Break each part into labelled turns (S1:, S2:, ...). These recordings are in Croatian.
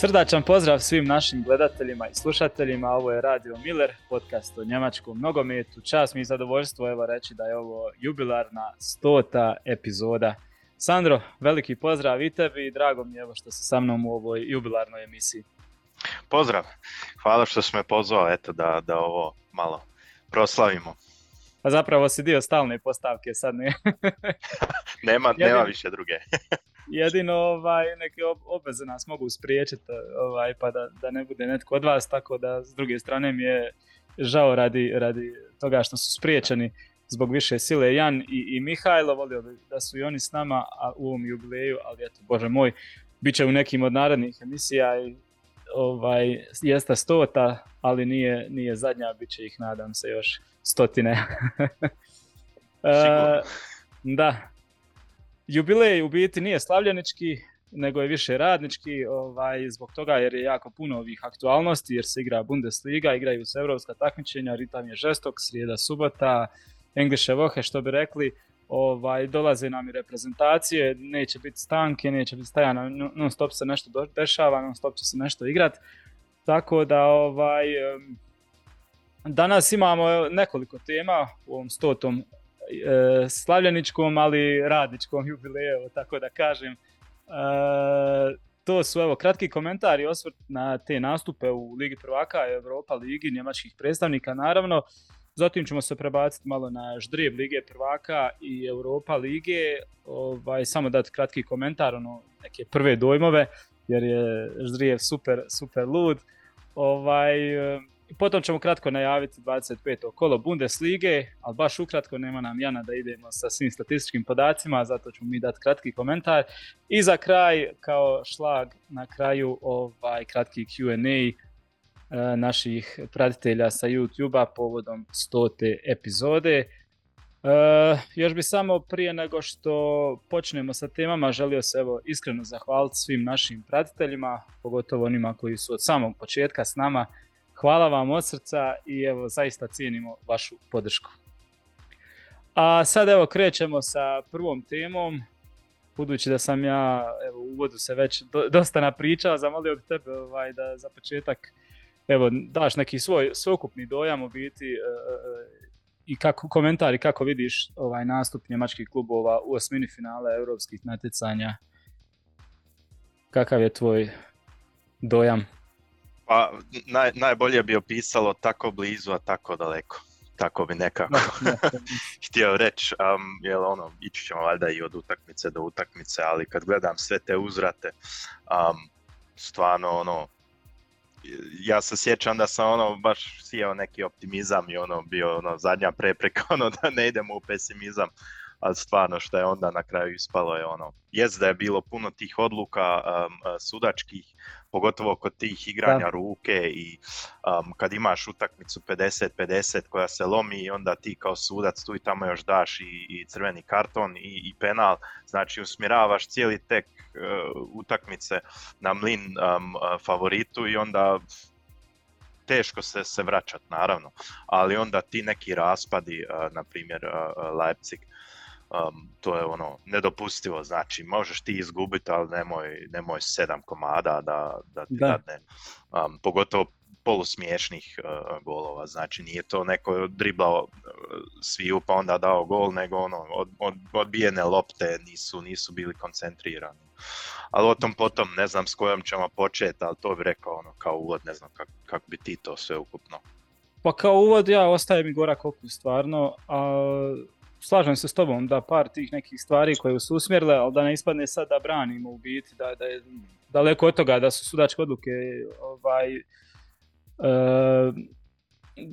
S1: Srdačan pozdrav svim našim gledateljima i slušateljima. Ovo je Radio Miller, podcast o njemačkom nogometu. Čast mi i zadovoljstvo evo reći da je ovo jubilarna stota epizoda. Sandro, veliki pozdrav i tebi i drago mi je evo što si sa mnom u ovoj jubilarnoj emisiji.
S2: Pozdrav, hvala što si me pozvao eto, da, da ovo malo proslavimo.
S1: Pa zapravo si dio stalne postavke, sad ne.
S2: nema, nema više druge.
S1: jedino ovaj, neke obveze nas mogu spriječiti ovaj, pa da, da ne bude netko od vas, tako da s druge strane mi je žao radi, radi toga što su spriječeni zbog više sile Jan i, i Mihajlo, volio bi da su i oni s nama a u ovom jubileju, ali eto, bože moj, bit će u nekim od narednih emisija i ovaj, jeste stota, ali nije, nije zadnja, bit će ih nadam se još stotine.
S2: e,
S1: da, jubilej u biti nije slavljenički, nego je više radnički, ovaj, zbog toga jer je jako puno ovih aktualnosti, jer se igra Bundesliga, igraju se evropska takmičenja, ritam je žestok, srijeda, subota, Englische Woche, što bi rekli, ovaj, dolaze nam i reprezentacije, neće biti stanke, neće biti stajana, non stop se nešto dešava, non stop će se nešto igrat, tako da ovaj, danas imamo nekoliko tema u ovom stotom slavljeničkom, ali radničkom jubileju, tako da kažem. E, to su evo kratki komentari osvrt na te nastupe u Ligi prvaka, Europa ligi, njemačkih predstavnika naravno. Zatim ćemo se prebaciti malo na ždrijeb Lige prvaka i Europa lige. Ovaj, samo dati kratki komentar, ono, neke prve dojmove, jer je ždrijev super, super lud. Ovaj, Potom ćemo kratko najaviti 25. kolo Bundeslige, ali baš ukratko nema nam Jana da idemo sa svim statističkim podacima, zato ćemo mi dati kratki komentar. I za kraj, kao šlag na kraju, ovaj kratki Q&A e, naših pratitelja sa YouTube-a povodom stote epizode. E, još bi samo prije nego što počnemo sa temama želio se evo iskreno zahvaliti svim našim pratiteljima, pogotovo onima koji su od samog početka s nama Hvala vam od srca i evo zaista cijenimo vašu podršku. A sad evo krećemo sa prvom temom. Budući da sam ja evo, u uvodu se već dosta napričao, zamolio bih tebe ovaj, da za početak evo, daš neki svoj sveukupni dojam u biti e, e, i kako, komentari kako vidiš ovaj nastup njemačkih klubova u osmini finala europskih natjecanja. Kakav je tvoj dojam?
S2: Pa naj, najbolje bi opisalo tako blizu, a tako daleko. Tako bi nekako htio reći, um, jel ono, ići ćemo valjda i od utakmice do utakmice, ali kad gledam sve te uzrate, um, stvarno ono, ja se sjećam da sam ono baš sijao neki optimizam i ono bio ono zadnja prepreka ono da ne idemo u pesimizam ali stvarno što je onda na kraju ispalo je ono, jest da je bilo puno tih odluka um, sudačkih, pogotovo kod tih igranja ruke i um, kad imaš utakmicu 50-50 koja se lomi i onda ti kao sudac tu i tamo još daš i, i crveni karton i, i penal, znači usmjeravaš cijeli tek uh, utakmice na mlin um, favoritu i onda teško se, se vraćat naravno, ali onda ti neki raspadi, uh, na primjer uh, Leipzig, um, to je ono nedopustivo, znači možeš ti izgubiti, ali nemoj, nemoj sedam komada da, da ti da. dadne, um, pogotovo polusmiješnih uh, golova, znači nije to neko driblao uh, sviju pa onda dao gol, nego ono, od, od, odbijene lopte nisu, nisu bili koncentrirani. Ali o tom potom ne znam s kojom ćemo početi, ali to bi rekao ono kao uvod, ne znam kako kak bi ti to sve ukupno.
S1: Pa kao uvod ja ostaje mi Gorak Okus stvarno, a slažem se s tobom da par tih nekih stvari koje su usmjerile, ali da ne ispadne sad da branimo u biti, da, da je daleko od toga da su sudačke odluke ovaj, e,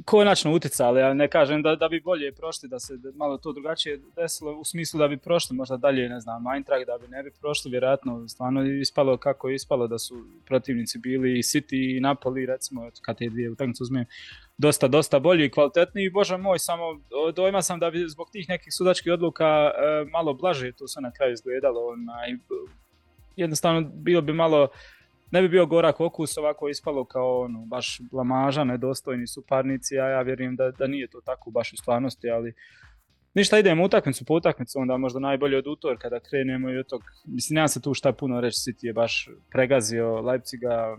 S1: konačno utjecali, ja ne kažem da, da bi bolje prošli, da se malo to drugačije desilo u smislu da bi prošli možda dalje, ne znam, Eintracht, da bi ne bi prošli, vjerojatno stvarno ispalo kako je ispalo da su protivnici bili i City i Napoli, recimo, kad te dvije utakmice uzmem, dosta, dosta bolji i kvalitetniji. Bože moj, samo dojma sam da bi zbog tih nekih sudačkih odluka e, malo blaže to se na kraju izgledalo. Onaj, jednostavno bilo bi malo, ne bi bio gorak okus ovako ispalo kao ono, baš blamaža, nedostojni suparnici, a ja vjerujem da, da nije to tako baš u stvarnosti, ali Ništa, idemo utakmicu po utakmicu, onda možda najbolje od utorka da krenemo i od tog. Mislim, nema se tu šta puno reći, City je baš pregazio Leipziga,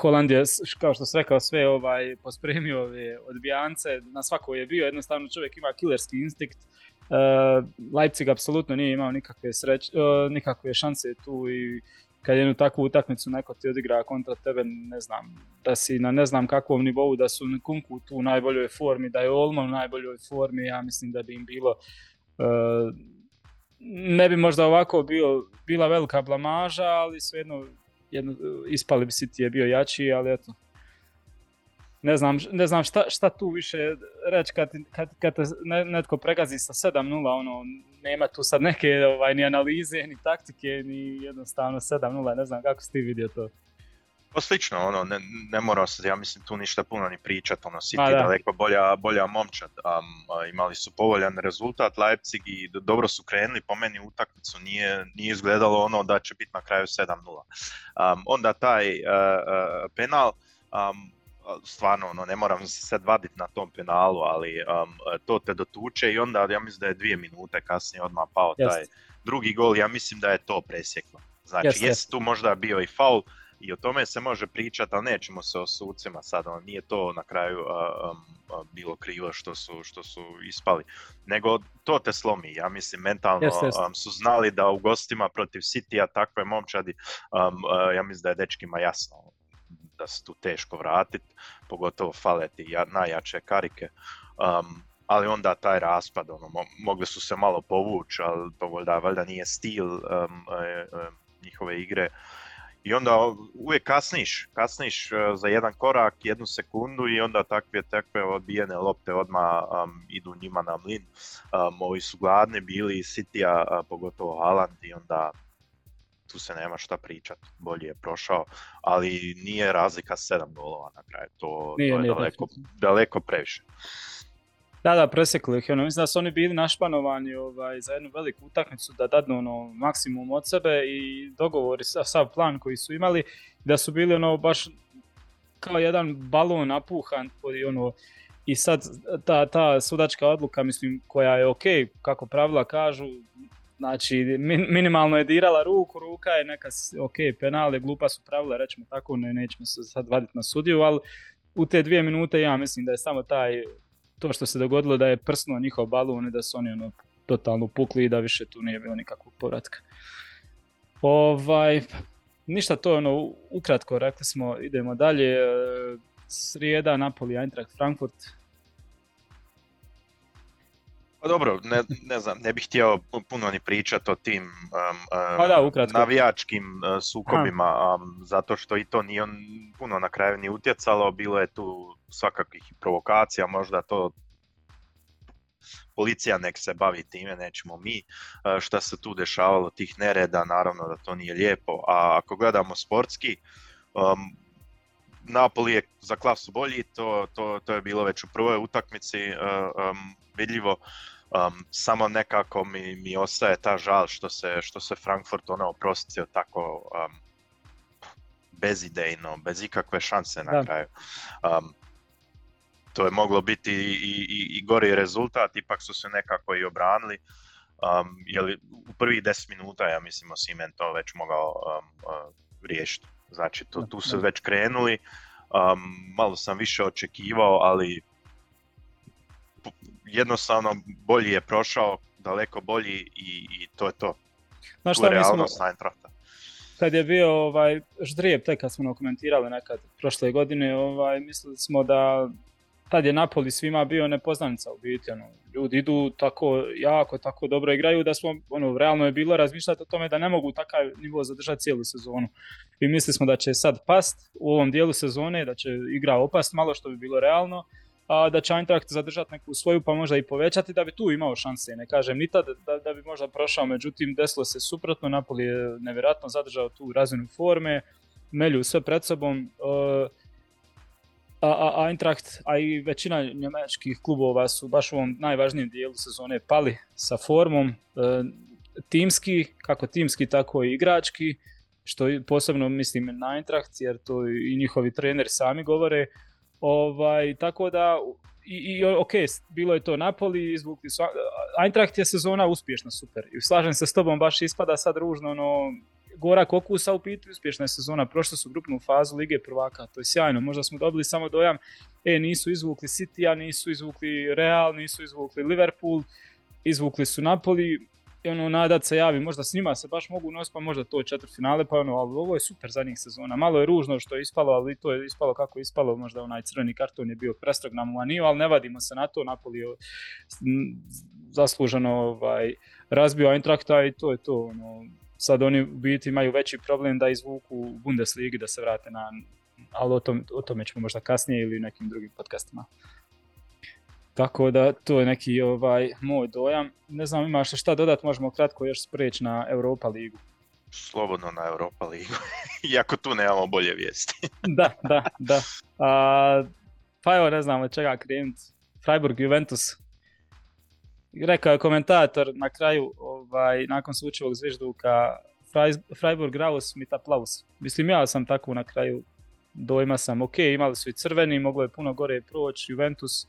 S1: Holand je, kao što sam rekao, sve ovaj, pospremio ove odbijance, na svako je bio, jednostavno čovjek ima killerski instinkt. Uh, Leipzig apsolutno nije imao nikakve, sreć, uh, nikakve šanse tu i kad jednu takvu utakmicu neko ti odigra kontra tebe, ne znam, da si na ne znam kakvom nivou, da su Kunku tu u najboljoj formi, da je Olmo u najboljoj formi, ja mislim da bi im bilo uh, ne bi možda ovako bio, bila velika blamaža, ali svejedno jedno, ispali bi City je bio jači, ali eto, ne znam, ne znam šta, šta tu više reći kad, kad, kad te netko pregazi sa 7-0, ono, nema tu sad neke ovaj, ni analize, ni taktike, ni jednostavno 7-0, ne znam kako si ti vidio to.
S2: Pa slično, ono, ne, ne mora se, ja mislim, tu ništa puno ni pričat, ono, City da. daleko bolja, bolja momčad, um, imali su povoljan rezultat, Leipzig i dobro su krenuli, po meni utakmicu nije, nije izgledalo ono da će biti na kraju 7-0. Um, onda taj uh, uh, penal, um, stvarno ono, ne moram se sad vaditi na tom penalu, ali um, to te dotuče i onda ja mislim da je dvije minute kasnije odmah pao taj drugi gol, ja mislim da je to presjeklo. Znači, jest tu možda bio i faul i o tome se može pričati, ali nećemo se o sucima sad, ono, nije to na kraju um, bilo krivo što su, što su ispali, nego to te slomi, ja mislim mentalno Um, su znali da u gostima protiv City-a takve momčadi, um, ja mislim da je dečkima jasno da se tu teško vratiti, pogotovo fale ti najjače karike. Um, ali onda taj raspad, ono, mogli su se malo povući, ali to valjda, valjda nije stil um, e, e, njihove igre. I onda uvijek kasniš, kasniš e, za jedan korak, jednu sekundu i onda takve, takve odbijene lopte odmah um, idu njima na mlin. Um, ovi su gladni bili City-a, pogotovo Haaland i onda tu se nema šta pričat, bolje je prošao, ali nije razlika sedam golova na kraju, to, nije, to je nije, daleko, daleko previše.
S1: Da, da, presekli ih. Ono, mislim da su oni bili našpanovani ovaj, za jednu veliku utakmicu da dadnu ono, maksimum od sebe i dogovori, sav plan koji su imali, da su bili ono baš kao jedan balon napuhan i ono, i sad ta, ta sudačka odluka, mislim, koja je ok, kako pravila kažu, Znači, minimalno je dirala ruku, ruka je neka, ok, penale, glupa su pravila, rećemo tako, ne, nećemo se sad vaditi na sudiju, ali u te dvije minute ja mislim da je samo taj, to što se dogodilo da je prsnuo njihov balon i da su oni ono, totalno pukli i da više tu nije bilo nikakvog povratka. Ovaj, ništa to ono, ukratko rekli smo, idemo dalje, srijeda, Napoli, Eintracht, Frankfurt,
S2: pa dobro, ne, ne znam, ne bih htio puno ni pričati o tim um,
S1: pa da,
S2: navijačkim uh, sukobima, um, zato što i to nije on puno na kraju ni utjecalo, bilo je tu svakakvih provokacija, možda to policija nek se bavi time, nećemo mi. Uh, šta se tu dešavalo, tih nereda, naravno da to nije lijepo, a ako gledamo sportski, um, Napoli je za klasu bolji, to, to, to je bilo već u prvoj utakmici uh, um, vidljivo. Um, samo nekako mi, mi ostaje ta žal što se, što se Frankfurt ono oprostio tako um, bezidejno, bez ikakve šanse na kraju. Um, to je moglo biti i, i, i gori rezultat, ipak su se nekako i obranili. Um, li u prvih 10 minuta, ja mislim, Simen to već mogao um, uh, riješiti. Znači, to, tu su već krenuli, um, malo sam više očekivao, ali jednostavno bolji je prošao, daleko bolji i, i to je to.
S1: Znaš šta, realnost Kad je bio ovaj, ždrijeb, tek kad smo komentirali nekad prošle godine, ovaj, mislili smo da tad je Napoli svima bio nepoznanica u biti, ono, ljudi idu tako jako, tako dobro igraju da smo, ono, realno je bilo razmišljati o tome da ne mogu takav nivo zadržati cijelu sezonu. I mislili smo da će sad past u ovom dijelu sezone, da će igra opast malo što bi bilo realno, a da će Eintracht zadržati neku svoju pa možda i povećati da bi tu imao šanse. Ne kažem ni tad da, da bi možda prošao, međutim desilo se suprotno, Napoli je nevjerojatno zadržao tu razinu forme, melju sve pred sobom, uh, a, a Eintracht, a i većina njemačkih klubova su baš u ovom najvažnijem dijelu sezone pali sa formom, uh, timski, kako timski, tako i igrački, što posebno mislim na Eintracht, jer to i njihovi treneri sami govore, Ovaj, tako da i, i ok, bilo je to Napoli, izvukli su, Eintracht je sezona uspješna, super. I slažem se s tobom, baš ispada sad ružno, no gorak okusa u pitu, uspješna je sezona, prošli su grupnu fazu Lige prvaka, to je sjajno, možda smo dobili samo dojam, e, nisu izvukli City, a nisu izvukli Real, nisu izvukli Liverpool, izvukli su Napoli, ono, nadat se javi, možda s njima se baš mogu nositi, pa možda to četiri finale, pa ono, ali ovo je super zadnjih sezona. Malo je ružno što je ispalo, ali to je ispalo kako je ispalo, možda onaj crveni karton je bio prestrog na Muaniju, ali ne vadimo se na to, Napoli je zasluženo ovaj, razbio Eintrachta i to je to. Ono, sad oni u biti imaju veći problem da izvuku Bundesligi, da se vrate na, ali o, tom, o tome ćemo možda kasnije ili nekim drugim podcastima. Tako da to je neki ovaj moj dojam. Ne znam imaš šta dodat, možemo kratko još spreći na Europa ligu.
S2: Slobodno na Europa ligu, iako tu nemamo bolje vijesti.
S1: da, da, da. A, pa evo ne znam od čega krenuti. Freiburg Juventus. Rekao je komentator na kraju, ovaj, nakon slučajevog zvižduka, Freiburg Graus mit aplaus. Mislim, ja sam tako na kraju dojma sam, ok, imali su i crveni, moglo je puno gore proći, Juventus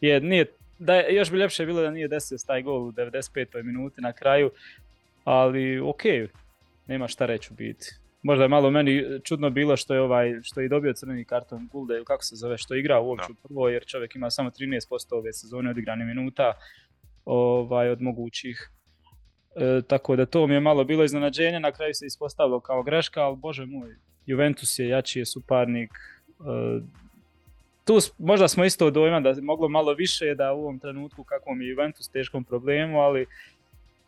S1: je, nije, da je, još bi ljepše bilo da nije desio taj gol u 95. minuti na kraju, ali ok, nema šta reći u biti. Možda je malo meni čudno bilo što je ovaj što je dobio crveni karton Gulde, kako se zove, što je igrao uopće prvo, jer čovjek ima samo 13% ove sezone odigrane minuta ovaj, od mogućih. E, tako da to mi je malo bilo iznenađenje, na kraju se ispostavilo kao greška, ali bože moj, Juventus je jači je suparnik, e, tu možda smo isto dojma da moglo malo više da u ovom trenutku kakvom je Juventus teškom problemu, ali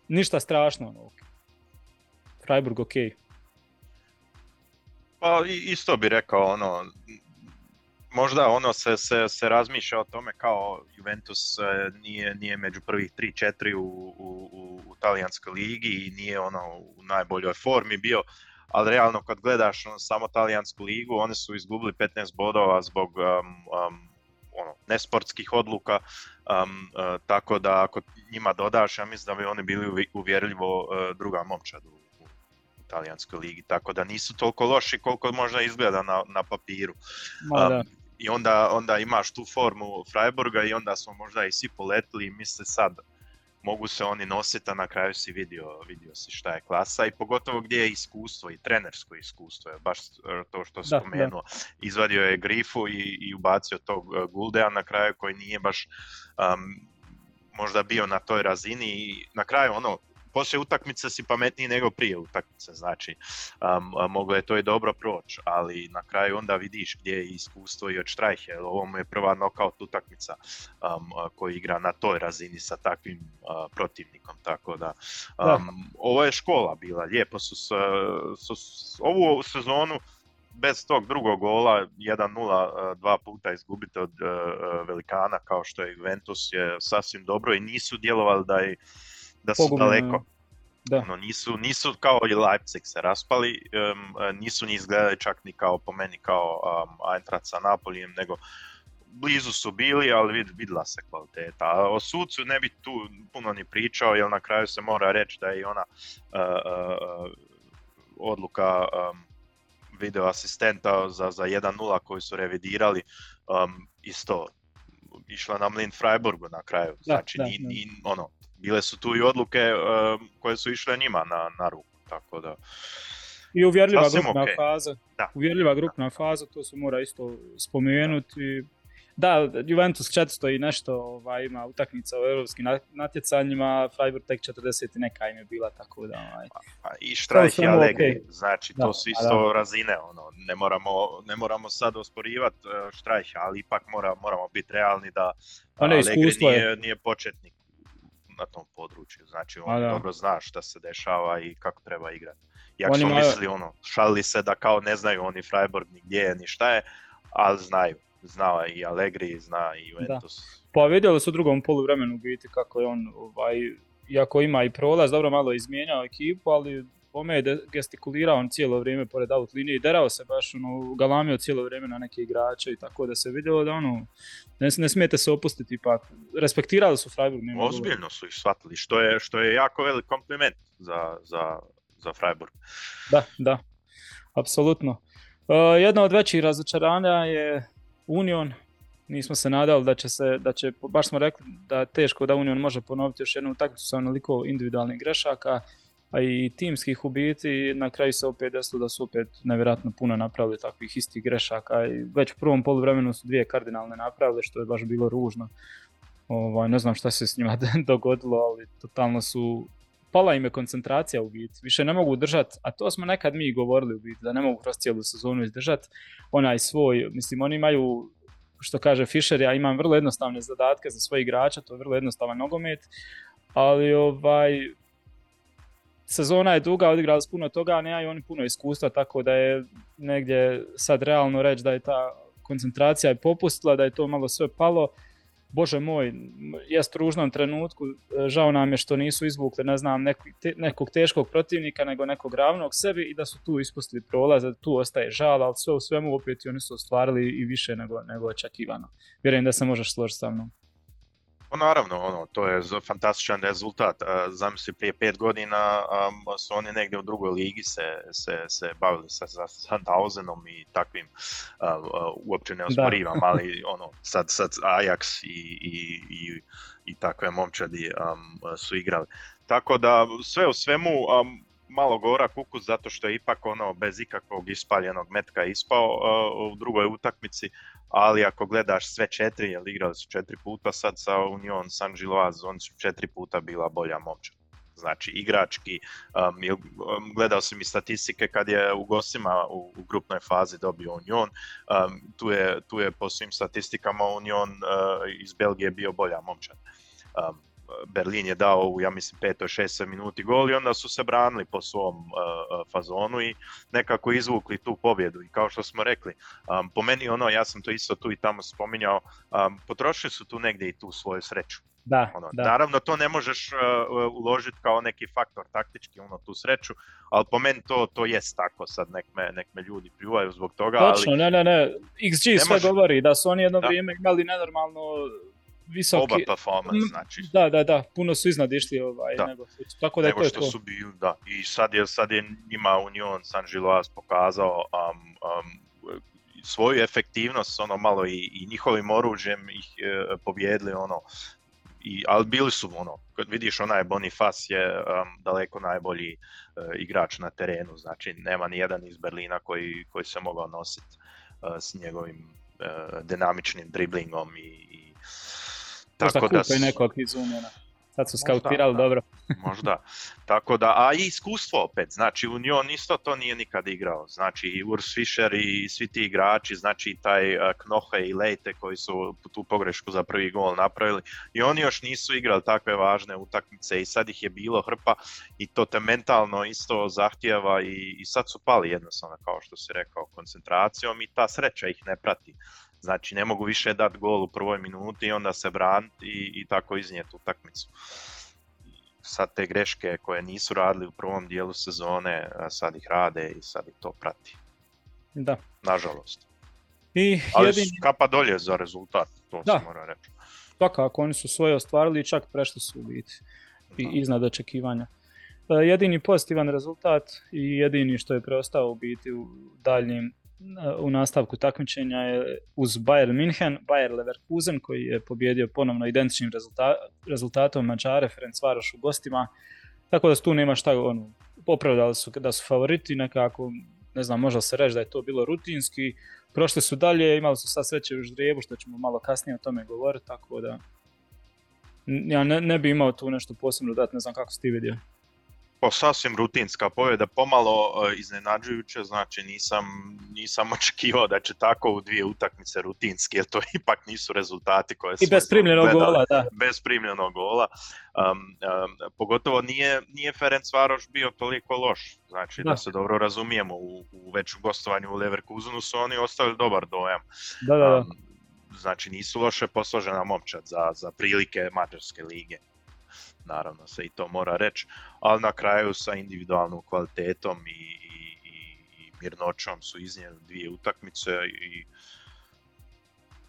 S1: ništa strašno. Ono, Freiburg ok.
S2: Pa isto bi rekao ono, možda ono se, se, se razmišlja o tome kao Juventus e, nije, nije među prvih 3-4 u, u, u, u talijanskoj ligi i nije ono u najboljoj formi bio, ali realno kad gledaš ono, samo talijansku ligu, oni su izgubili 15 bodova zbog um, um, ono, nesportskih odluka, um, uh, tako da ako njima dodaš, ja mislim da bi oni bili uvjerljivo uh, druga momčad u, u talijanskoj ligi, tako da nisu toliko loši koliko možda izgleda na, na papiru. Um, I onda, onda imaš tu formu Freiburga i onda smo možda i svi poletili i misle sad, mogu se oni nositi, a na kraju si vidio, vidio si šta je klasa i pogotovo gdje je iskustvo i trenersko iskustvo, baš to što spomenuo. Izvadio je Grifu i, i ubacio tog e, Guldea na kraju koji nije baš um, možda bio na toj razini i na kraju ono, poslije utakmice si pametniji nego prije utakmice, znači um, moglo je to i dobro proći, ali na kraju onda vidiš gdje je iskustvo i od Štrajhe, ovo mu je prva knockout utakmica um, koji igra na toj razini sa takvim uh, protivnikom, tako da, um, ovo je škola bila, lijepo su, su, su ovu sezonu bez tog drugog gola 1-0 dva puta izgubiti od velikana kao što je Juventus je sasvim dobro i nisu djelovali da je da su daleko. Da. Ono, nisu, nisu kao i Leipzig se raspali, um, nisu ni izgledali čak ni kao po meni kao um, Eintracht sa Napolijem, nego blizu su bili, ali vid, vidla se kvaliteta. A o sucu ne bi tu puno ni pričao, jer na kraju se mora reći da je i ona uh, uh, odluka um, video asistenta za, za 1-0 koji su revidirali um, isto išla na Mlin Freiburgu na kraju. Da, znači, da, ni, ni, ono, bile su tu i odluke uh, koje su išle njima na, na ruku, tako da...
S1: I uvjerljiva grupna okay. faza. Da. Uvjerljiva grupna faza, to se mora isto spomenuti. Da, Juventus 400 i nešto ovaj, ima utakmica u europskim natjecanjima, Freiburg tek 40 i neka im je bila, tako da... Ovaj.
S2: A, I Štrajh i Allegri, okay. znači da, to su isto da. razine, ono, ne moramo, ne moramo sad osporivati uh, Štrajh, ali ipak mora, moramo biti realni da
S1: pa ne, Allegri
S2: nije, nije početnik na tom području. Znači on dobro zna šta se dešava i kako treba igrati. Jak su misli ono, šalili se da kao ne znaju oni Freiburg ni gdje je ni šta je, ali znaju. Znao i Allegri, zna i Juventus.
S1: Da. Pa vidjeli su u drugom poluvremenu biti kako je on, ovaj, iako ima i prolaz, dobro malo izmijenjao ekipu, ali Ome je gestikulirao on cijelo vrijeme pored out linije i derao se baš, ono, galamio cijelo vrijeme na neke igrače i tako da se vidjelo da ono, ne, ne smijete se opustiti ipak. Respektirali su Freiburg. Nema
S2: Ozbiljno su ih shvatili, što je, što je jako velik kompliment za, za, za Freiburg.
S1: Da, da, apsolutno. Uh, jedna od većih razočaranja je Union nismo se nadali da će se, da će, baš smo rekli da je teško da Union može ponoviti još jednu utakmicu sa onoliko individualnih grešaka, a i timskih u biti, na kraju se opet desilo da su opet nevjerojatno puno napravili takvih istih grešaka i već u prvom poluvremenu su dvije kardinalne napravile što je baš bilo ružno. Ovaj, ne znam šta se s njima dogodilo, ali totalno su pala im je koncentracija u biti, više ne mogu držati, a to smo nekad mi govorili u biti, da ne mogu kroz cijelu sezonu izdržati onaj svoj, mislim oni imaju što kaže Fischer, ja imam vrlo jednostavne zadatke za svoje igrača, to je vrlo jednostavan nogomet, ali ovaj, sezona je duga, odigrali su puno toga, a nemaju oni puno iskustva, tako da je negdje sad realno reći da je ta koncentracija popustila, da je to malo sve palo. Bože moj, jest u ružnom trenutku, žao nam je što nisu izvukli, ne znam, nekog teškog protivnika, nego nekog ravnog sebi i da su tu ispustili prolaz, da tu ostaje žal, ali sve u svemu opet oni su ostvarili i više nego, nego očekivano. Vjerujem da se možeš složiti sa mnom.
S2: Pa naravno, ono, to je fantastičan rezultat. Zamisli, prije pet godina su oni negdje u drugoj ligi se, se, se bavili sa, sa Sandhausenom i takvim, uopće ne osporivam, ali ono, sad, sad Ajax i, i, i, i takve momčadi su igrali. Tako da sve u svemu malo gora kukus zato što je ipak ono bez ikakvog ispaljenog metka ispao u drugoj utakmici, ali ako gledaš sve četiri, jer igrali su četiri puta sad sa Union San Giloaz, oni su četiri puta bila bolja momčad. Znači igrački, um, um, gledao sam i statistike kad je u gostima u, grupnoj fazi dobio Union, um, tu, je, tu je po svim statistikama Union uh, iz Belgije bio bolja momčad. Um, Berlin je dao u, ja mislim, petoj, šestoj minuti gol i onda su se branili po svom uh, uh, fazonu i nekako izvukli tu pobjedu. I kao što smo rekli, um, po meni ono, ja sam to isto tu i tamo spominjao, um, potrošili su tu negdje i tu svoju sreću.
S1: Da, ono, da.
S2: Naravno, to ne možeš uh, uložiti kao neki faktor taktički, ono, tu sreću, ali po meni to, to jest tako, sad nek me, nek me ljudi pljuvaju zbog toga.
S1: Točno, ne, ne, ne, XG sve govori da su oni jedno vrijeme imali nenormalno visoki...
S2: Oba performance, znači.
S1: Da, da, da, puno su iznad išli ovaj, da. nego, tako da nego
S2: što su bili, da. I sad je, sad je njima Union San Giloas pokazao um, um, svoju efektivnost, ono malo i, i njihovim oružjem ih e, pobjedili, ono, i, ali bili su ono, kad vidiš onaj Bonifas je um, daleko najbolji uh, igrač na terenu, znači nema ni jedan iz Berlina koji, koji se mogao nositi uh, s njegovim uh, dinamičnim driblingom i, i
S1: tako da su... nekog iz Unijona. Sad su skautirali dobro.
S2: možda. Tako da, a i iskustvo opet, znači Union isto to nije nikad igrao. Znači i Urs Fischer i svi ti igrači, znači taj uh, Knohe i Lejte koji su tu pogrešku za prvi gol napravili i oni još nisu igrali takve važne utakmice i sad ih je bilo hrpa i to te mentalno isto zahtjeva i, i sad su pali jednostavno kao što si rekao koncentracijom i ta sreća ih ne prati. Znači ne mogu više dati gol u prvoj minuti i onda se braniti i, i tako iznijeti utakmicu. Sad te greške koje nisu radili u prvom dijelu sezone, sad ih rade i sad ih to prati.
S1: Da.
S2: Nažalost.
S1: I
S2: Ali jedin... kapa dolje za rezultat, to da. se mora reći.
S1: ako oni su svoje ostvarili i čak prešli su u biti i iznad očekivanja. E, jedini pozitivan rezultat i jedini što je preostao u biti u daljnjim u nastavku takmičenja je uz Bayern München, Bayer Leverkusen koji je pobjedio ponovno identičnim rezultatom Mačare, Ferencvaroš u gostima. Tako da tu nema šta, ono, opravdali su da su favoriti nekako, ne znam, možda se reći da je to bilo rutinski. Prošli su dalje, imali su sad sreće u ždrijebu, što ćemo malo kasnije o tome govoriti, tako da ja ne, ne bi imao tu nešto posebno dati, ne znam kako si ti vidio
S2: po sasvim rutinska pobjeda, pomalo e, iznenađujuće, znači nisam, nisam očekivao da će tako u dvije utakmice rutinski, jer to ipak nisu rezultati koje
S1: I bez primljenog gola, da.
S2: Bez primljenog gola. Um, um, pogotovo nije, nije Ferenc Varoš bio toliko loš, znači da, se dobro razumijemo, u, u veću gostovanju u Leverkusenu su oni ostavili dobar dojam.
S1: Da, da, da.
S2: znači nisu loše posložena momčad za, za prilike Mađarske lige naravno se i to mora reći, ali na kraju sa individualnom kvalitetom i, i, i mirnoćom su iznijeli dvije utakmice i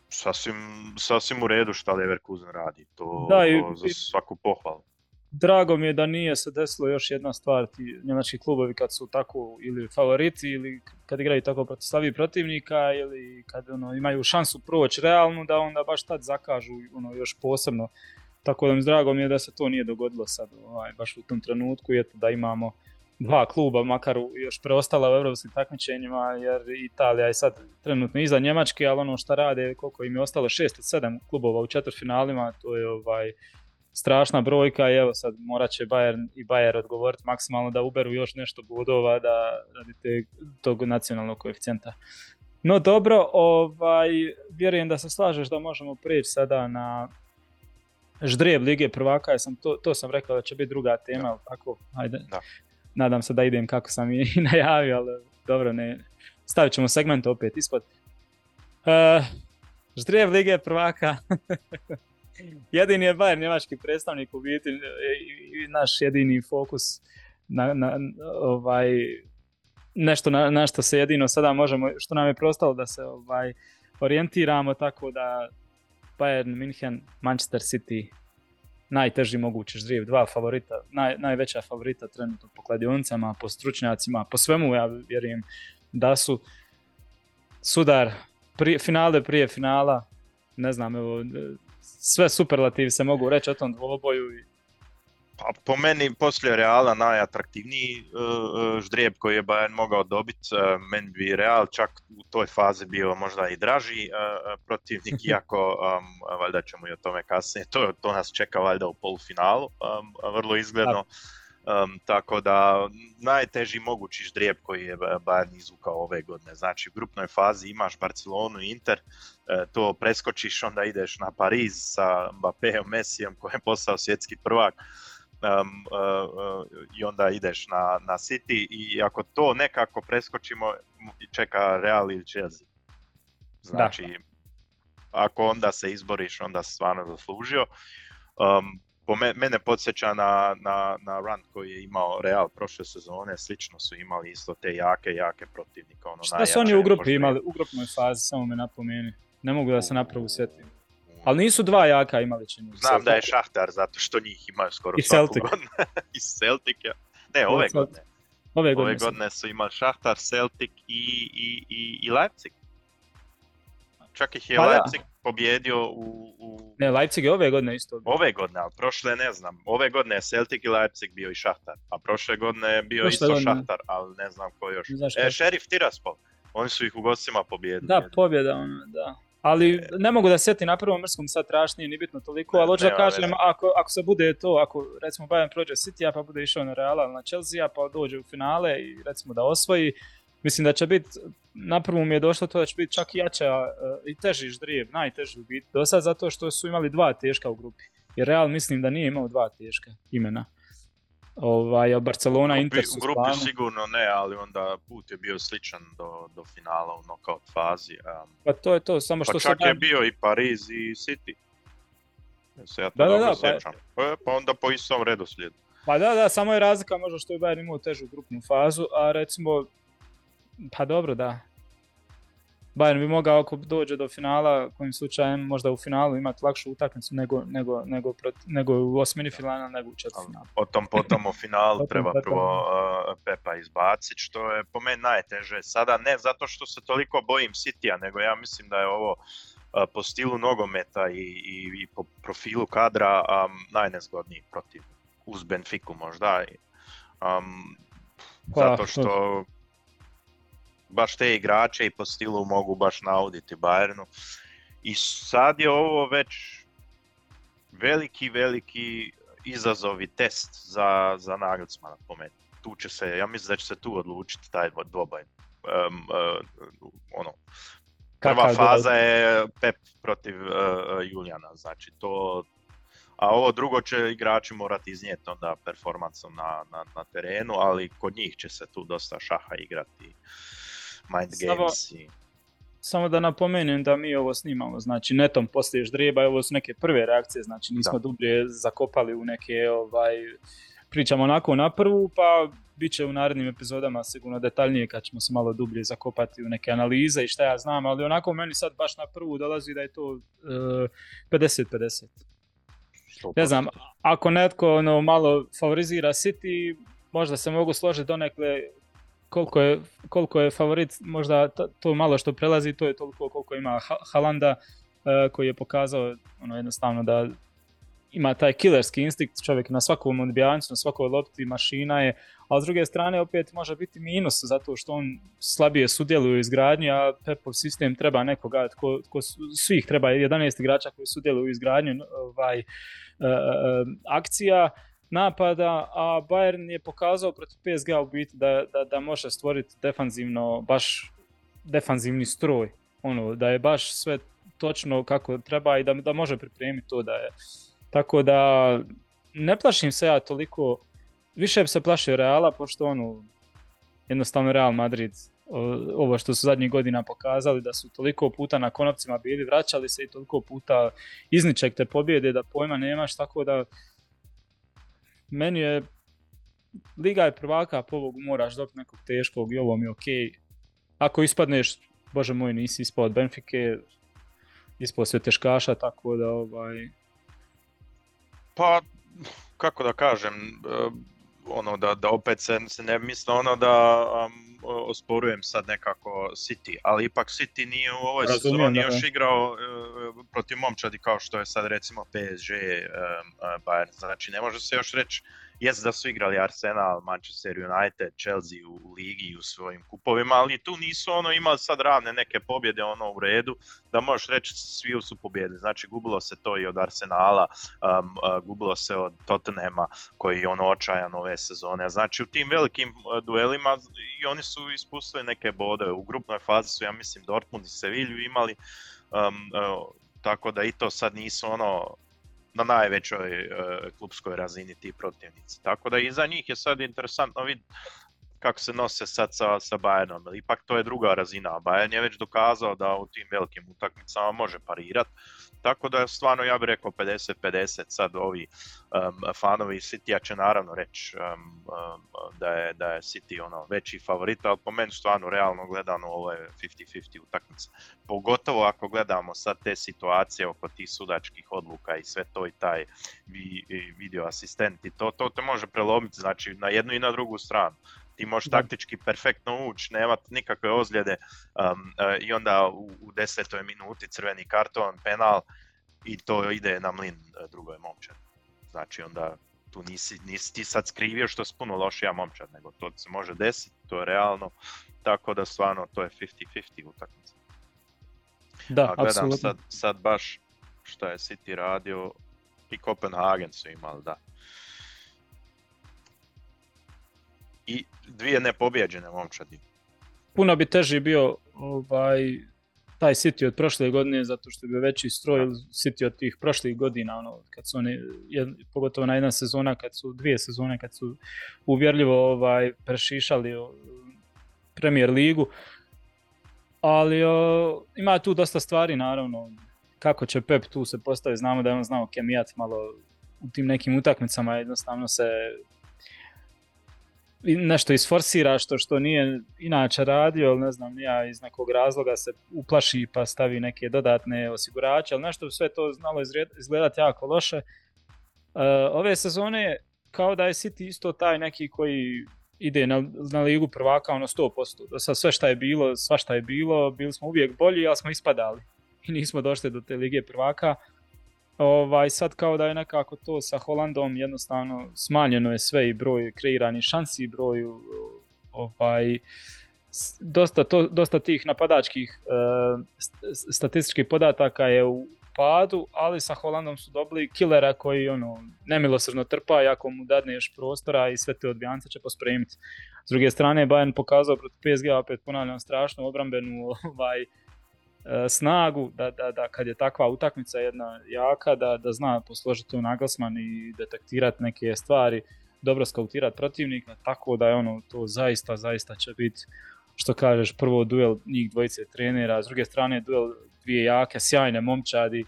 S2: sasvim, sasvim u redu šta Leverkusen radi, to,
S1: da,
S2: to za svaku pohvalu.
S1: drago mi je da nije se desilo još jedna stvar, ti njemački klubovi kad su tako ili favoriti ili kad igraju tako protiv slavi protivnika ili kad ono, imaju šansu proći realnu da onda baš tad zakažu ono, još posebno. Tako da mi drago mi je da se to nije dogodilo sad ovaj, baš u tom trenutku i eto da imamo dva kluba, makar još preostala u europskim takmičenjima, jer Italija je sad trenutno iza Njemačke, ali ono što rade, koliko im je ostalo, šest od sedam klubova u četvrtfinalima, to je ovaj, strašna brojka i evo sad morat će Bayern i Bayer odgovoriti maksimalno da uberu još nešto bodova da radite tog nacionalnog koeficijenta. No dobro, ovaj, vjerujem da se slažeš da možemo prijeći sada na ždrijeb Lige prvaka, ja sam to, to sam rekao da će biti druga tema, tako, ajde. Da. Nadam se da idem kako sam i najavio, ali dobro, ne. Stavit ćemo segment opet ispod. Uh, ždrijeb Lige prvaka. jedini je Bayern njemački predstavnik u biti i naš jedini fokus na, na ovaj, nešto na, na, što se jedino sada možemo, što nam je prostalo da se ovaj, orijentiramo tako da Bayern, München, Manchester City, najteži mogući ždrijev, dva favorita, naj, najveća favorita trenutno po kladionicama, po stručnjacima, po svemu ja vjerujem da su sudar prije, finale prije finala, ne znam, evo, sve superlativi se mogu reći o tom dvoboju.
S2: Pa, po meni poslije Reala najatraktivniji uh, ždrijeb koji je Bayern mogao dobiti. Uh, meni bi Real čak u toj fazi bio možda i draži uh, protivnik, iako um, valjda ćemo i o tome kasnije. To, to nas čeka valjda u polufinalu, um, vrlo izgledno. Um, tako da najteži mogući ždrijeb koji je Bayern izvukao ove godine. Znači u grupnoj fazi imaš Barcelonu i Inter, e, to preskočiš, onda ideš na Pariz sa Mbappeom, Messijom koji je postao svjetski prvak um, uh, i onda ideš na, na City i ako to nekako preskočimo čeka Real ili Chelsea. Znači, da. ako onda se izboriš, onda si stvarno zaslužio. Um, po me, mene podsjeća na, na, na run koji je imao Real prošle sezone, slično su imali isto te jake, jake protivnike. Ono
S1: Šta su oni u grupi imali, u grupnoj fazi, samo me napomeni. Ne mogu da se napravu sjetim. Ali nisu dva jaka imali čini.
S2: Znam da je Šahtar, zato što njih imaju skoro I Celtic. I Celtic, ja. Ne, ove godine.
S1: Ove godine,
S2: ove godine su imali Šahtar, Celtic i, i, i, i Leipzig. Čak ih je pa Leipzig pobjedio u, u...
S1: Ne, Leipzig je ove godine isto.
S2: Ove godine, ali prošle ne znam. Ove godine je Celtic i Leipzig bio i Šahtar. A prošle godine je bio prošle isto godine. Šahtar, ali ne znam ko još. E, Sheriff Tiraspol. Oni su ih u gostima pobjedili.
S1: Da, pobjeda ono, da. Ali e. ne mogu da sjeti na prvom mrskom sad trašnije, ni bitno toliko, ali hoću da kažem, ako, ako se bude to, ako recimo Bayern prođe City, pa bude išao na Reala na Chelsea, pa dođe u finale i recimo da osvoji, Mislim da će biti, na prvu mi je došlo to da će biti čak i jača uh, i teži ždrijeb, najteži u biti do sad zato što su imali dva teška u grupi. Jer Real mislim da nije imao dva teška imena. Ovaj, Barcelona,
S2: u
S1: Inter su
S2: U grupi sigurno ne, ali onda put je bio sličan do, do finala u knockout fazi. Um,
S1: pa to je to, samo što
S2: pa čak je bio i Pariz i City. Se ja to da, da, da, pa... pa... pa onda po istom redoslijedu.
S1: Pa da, da, samo je razlika možda što je Bayern imao težu grupnu fazu, a recimo pa dobro, da. Bayern bi mogao ako dođe do finala, kojim slučajem možda u finalu imati lakšu utakmicu nego, nego, nego, nego u osmini finala, nego u četvrtfinalu.
S2: Potom, potom u finalu treba prvo uh, Pepa izbaciti, što je po meni najteže. Sada ne zato što se toliko bojim Citya, nego ja mislim da je ovo uh, po stilu nogometa i, i, i po profilu kadra um, najnezgodniji protiv uz Benfiku možda. Um, zato što baš te igrače i po stilu mogu baš nauditi Bayernu. I sad je ovo već veliki, veliki izazov i test za, za Nagelsmana po meni. Tu će se, ja mislim da će se tu odlučiti taj dvobaj. Um, uh, ono, prva faza je Pep protiv uh, Julijana, znači to, a ovo drugo će igrači morati iznijeti onda performansom na, na, na terenu, ali kod njih će se tu dosta šaha igrati Mind Games i...
S1: Samo da napomenem da mi ovo snimamo, znači netom poslije ždrijeba, ovo su neke prve reakcije, znači nismo da. dublje zakopali u neke, ovaj, pričamo onako na prvu, pa bit će u narednim epizodama sigurno detaljnije kad ćemo se malo dublje zakopati u neke analize i šta ja znam, ali onako meni sad baš na prvu dolazi da je to 50-50. Uh, Ne znam, ako netko ono, malo favorizira City, možda se mogu složiti donekle koliko je, koliko je favorit, možda to malo što prelazi, to je toliko koliko ima Halanda, e, koji je pokazao ono, jednostavno da ima taj killerski instinkt, čovjek na svakom odbijancu, na svakoj lopti mašina je, a s druge strane opet može biti minus zato što on slabije sudjeluje u izgradnji, a Pepov sistem treba nekoga, tko, tko svih treba 11 igrača koji sudjeluju u izgradnji ovaj, uh, akcija napada, a Bayern je pokazao protiv PSG u biti da, da, da može stvoriti defanzivno, baš defanzivni stroj, ono, da je baš sve točno kako treba i da, da može pripremiti to da je. Tako da ne plašim se ja toliko, više bi se plašio Reala, pošto ono, jednostavno Real Madrid, ovo što su zadnjih godina pokazali, da su toliko puta na konopcima bili, vraćali se i toliko puta izniček te pobjede da pojma nemaš, tako da meni je Liga je prvaka, po ovogu moraš dobiti nekog teškog i ovo mi je ok. Ako ispadneš, bože moj, nisi ispao od Benfike, ispao sve teškaša, tako da ovaj,
S2: pa, kako da kažem, ono da, da opet se, se ne misle ono da um, osporujem sad nekako City, ali ipak City nije u ovoj sezoni još igrao uh, protiv momčadi kao što je sad recimo PSG uh, Bayern, znači ne može se još reći jest da su igrali Arsenal, Manchester United, Chelsea u ligi i u svojim kupovima, ali tu nisu ono imali sad ravne neke pobjede ono u redu, da možeš reći svi su pobjede. Znači gubilo se to i od Arsenala, um, uh, gubilo se od Tottenhama koji je ono očajan ove sezone. Znači u tim velikim uh, duelima i oni su ispustili neke bode. U grupnoj fazi su ja mislim Dortmund i Sevilju imali um, uh, tako da i to sad nisu ono na najvećoj uh, klubskoj razini ti protivnici. Tako da i za njih je sad interesantno vidjeti kako se nose sad sa, sa Bayernom. Ipak to je druga razina. Bayern je već dokazao da u tim velikim utakmicama može parirati. Tako da stvarno ja bih rekao 50-50 sad ovi um, fanovi City će naravno reći um, um, da, je, da je City ono veći favorit, ali po meni stvarno realno gledano ovo je 50-50 utakmica. Pogotovo ako gledamo sad te situacije oko tih sudačkih odluka i sve to i taj vi, video asistent i to, to te može prelomiti znači na jednu i na drugu stranu ti možeš taktički perfektno ući, nemati nikakve ozljede um, uh, i onda u, u desetoj minuti crveni karton, penal i to ide na mlin uh, drugoj momčad. Znači onda tu nisi, nisi ti sad skrivio što je puno lošija momčad, nego to se može desiti, to je realno, tako da stvarno to je 50-50 utakmica.
S1: Da, A
S2: gledam sad, sad baš šta je City radio i Copenhagen su imali, da. I dvije nepobjeđene momčadi.
S1: Puno bi teži bio ovaj, taj City od prošle godine zato što bi veći stroj City od tih prošlih godina ono kad su oni pogotovo na jedna sezona kad su dvije sezone kad su uvjerljivo ovaj prešišali Premier ligu ali o, ima tu dosta stvari naravno kako će Pep tu se postaviti znamo da je on znao kemijat malo u tim nekim utakmicama jednostavno se nešto isforsira što što nije inače radio, ali ne znam, ja iz nekog razloga se uplaši pa stavi neke dodatne osigurače, ali nešto sve to znalo izgledati jako loše. Uh, ove sezone kao da je City isto taj neki koji ide na, na ligu prvaka ono 100%. Da sad sve šta je bilo, sva šta je bilo, bili smo uvijek bolji, ali smo ispadali. I nismo došli do te lige prvaka. Ovaj, sad kao da je nekako to sa Holandom jednostavno smanjeno je sve i broj kreiranih šansi i broj ovaj, dosta, to, dosta tih napadačkih uh, statističkih podataka je u padu, ali sa Holandom su dobili killera koji ono, nemilosrdno trpa, ako mu dadneš prostora i sve te odbijance će pospremiti. S druge strane, Bayern pokazao protiv PSG, opet ponavljam, strašnu obrambenu ovaj, E, snagu da, da, da kad je takva utakmica jedna jaka da, da zna posložiti u naglasman i detektirati neke stvari, dobro skautirati protivnika, tako da je ono to zaista, zaista će biti što kažeš, prvo duel njih dvojice trenera, s druge strane duel dvije jake, sjajne momčadi,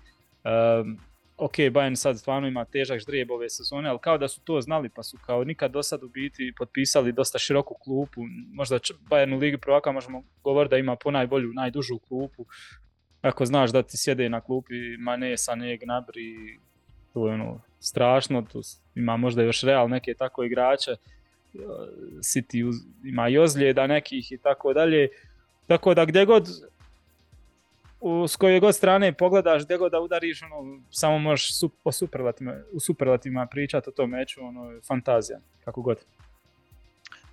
S1: ok, Bayern sad stvarno ima težak ždrijeb ove sezone, ali kao da su to znali, pa su kao nikad do sad u biti potpisali dosta široku klupu. Možda Bayern u Ligi prvaka možemo govoriti da ima po najbolju, najdužu klupu. Ako znaš da ti sjede na klupi Mane, Sané, Gnabry, to je ono, strašno, tu ima možda još Real neke tako igrače, City ima i ozljeda nekih i tako dalje. Tako da gdje god u, s koje god strane pogledaš, gdje god da udariš, ono, samo možeš su, o superlatima, u superlatima pričati o tom meču, ono, fantazija, kako god.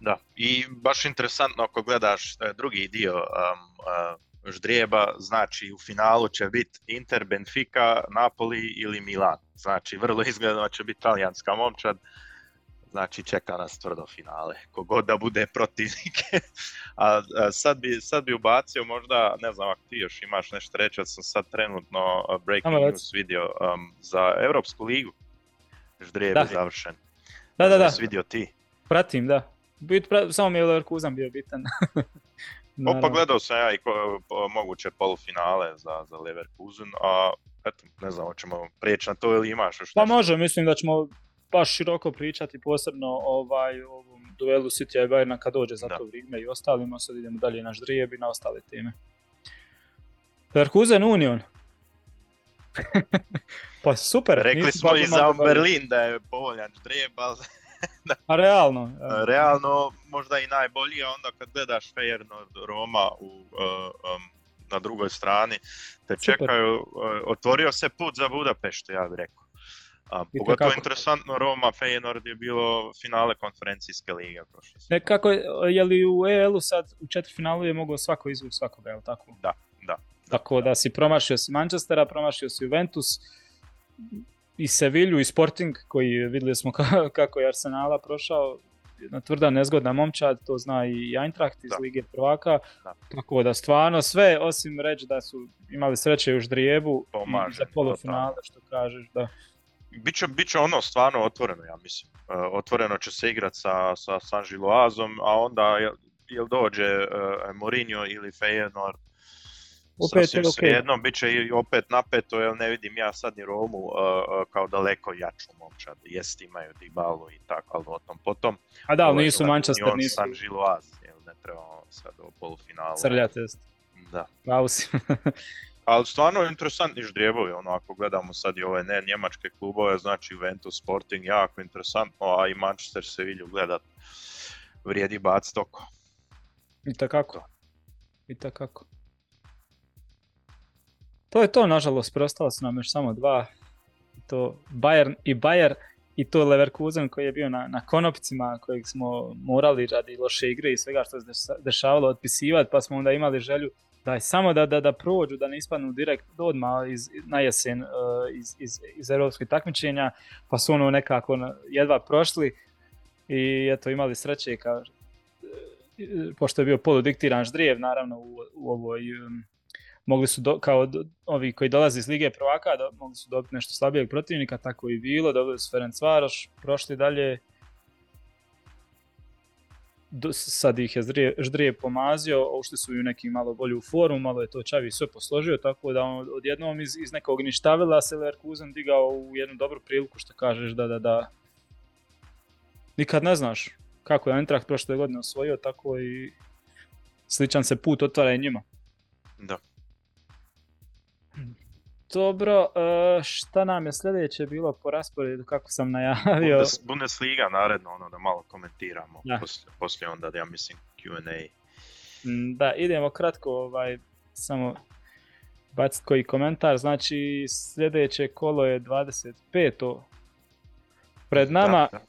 S2: Da, i baš interesantno ako gledaš e, drugi dio um, ždrijeba, znači u finalu će biti Inter, Benfica, Napoli ili Milan. Znači vrlo izgledno će biti talijanska momčad znači čeka nas tvrdo finale, kogod da bude protivnik. a, sad, bi, sad bi ubacio možda, ne znam ako ti još imaš nešto reći, sam sad trenutno breaking news vidio um, za Europsku ligu. Ždrijeb je završen.
S1: Da, da, da.
S2: vidio ti?
S1: Pratim, da. Bit, samo mi je Leverkusen bio bitan.
S2: pa gledao sam ja i ko, moguće polufinale za, za Leverkusen, a eto, ne znam, hoćemo prijeći na to ili imaš još
S1: Pa može, mislim da ćemo baš široko pričati, posebno ovaj, o ovom duelu City i Bayerna kad dođe za to vrijeme i ostalima. Sad idemo dalje na ždrijeb i na ostale teme. Leverkusen Union. pa super.
S2: Rekli smo i za Berlin da je povoljan ždrijeb, ali...
S1: A realno?
S2: Realno možda i najbolji, a onda kad gledaš Feyenoord Roma u, uh, na drugoj strani, te čekaju, uh, otvorio se put za Budapeštu, ja bih rekao. A, pogotovo interesantno, Roma Feyenoord je bilo finale konferencijske lige prošle.
S1: Ne, kako, je li u EL-u sad u četiri finalu je mogao svako izvući svakoga, je tako?
S2: Da, da.
S1: Tako da si promašio si Manchestera, promašio si Juventus, i Sevilju i Sporting koji vidjeli smo kako je Arsenala prošao jedna tvrda nezgodna momčad, to zna i Eintracht iz Lige prvaka, tako da stvarno sve osim reći da su imali sreće u Ždrijebu i za polufinale što kažeš da
S2: Biće, biće ono stvarno otvoreno, ja mislim. E, otvoreno će se igrati sa, sa San Giloazom, a onda jel, jel dođe uh, Mourinho ili Feyenoord, opet je okay. jedno, bit će i opet napeto, jer ne vidim ja sad ni Romu uh, kao daleko jaču momčad. Jest imaju Dibalu i tako, ali o tom potom.
S1: A da, ali nisu Manchester, nisu.
S2: San Giloaz, jel ne trebamo sad u polufinalu.
S1: Srljate
S2: Da.
S1: Pravo si.
S2: ali stvarno interesantni ždrijebovi, ono ako gledamo sad i ove ne njemačke klubove, znači Juventus Sporting jako interesantno, a i Manchester se vilju gledat vrijedi bac toko.
S1: I takako. I takako. To je to, nažalost, preostalo su nam još samo dva. To Bayern i Bayer i to Leverkusen koji je bio na, na konopcima kojeg smo morali radi loše igre i svega što se dešavalo otpisivati, pa smo onda imali želju da samo da, da, da prođu, da ne ispadnu direkt odmah iz, na jesen uh, iz, iz, iz europskih takmičenja, pa su ono nekako jedva prošli i eto imali sreće kao, uh, pošto je bio poludiktiran ždrijev naravno u, u ovoj um, mogli su do, kao do, ovi koji dolaze iz Lige prvaka, do, mogli su dobiti nešto slabijeg protivnika, tako i bilo, dobili su Ferenc Varoš, prošli dalje, do, sad ih je Ždrije, Ždrije pomazio, ušli su i u neki malo bolju formu, malo je to Čavi sve posložio, tako da on odjednom iz, iz nekog ništavila se Leverkusen digao u jednu dobru priliku što kažeš da, da, da nikad ne znaš kako je Eintracht prošle godine osvojio, tako i sličan se put otvara i njima.
S2: Da.
S1: Dobro, e, šta nam je sljedeće bilo po rasporedu, kako sam najavio?
S2: Bundes, Bundesliga naredno, ono da malo komentiramo, da. Poslije, poslije onda da ja mislim Q&A.
S1: Mm, da, idemo kratko, ovaj, samo baciti koji komentar, znači sljedeće kolo je 25. Pred nama da, da.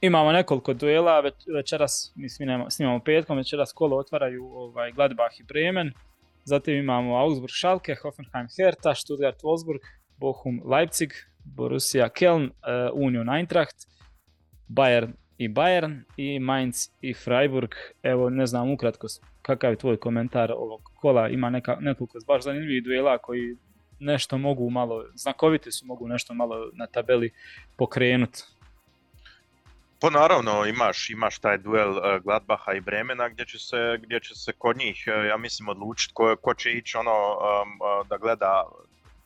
S1: imamo nekoliko duela, večeras mi snimamo, snimamo petkom, večeras kolo otvaraju ovaj, Gladbach i Bremen. Zatim imamo Augsburg Schalke, Hoffenheim Hertha, Stuttgart Wolfsburg, Bochum Leipzig, Borussia Köln, uh, Union Eintracht, Bayern i Bayern i Mainz i Freiburg. Evo ne znam ukratko kakav je tvoj komentar ovog kola. Ima neka, nekoliko baš zanimljivih duela koji nešto mogu malo, znakoviti su, mogu nešto malo na tabeli pokrenuti.
S2: Pa naravno imaš, imaš taj duel uh, Gladbaha i Bremena gdje će se, gdje će se kod njih, uh, ja mislim, odlučiti ko, ko će ići ono um, uh, da gleda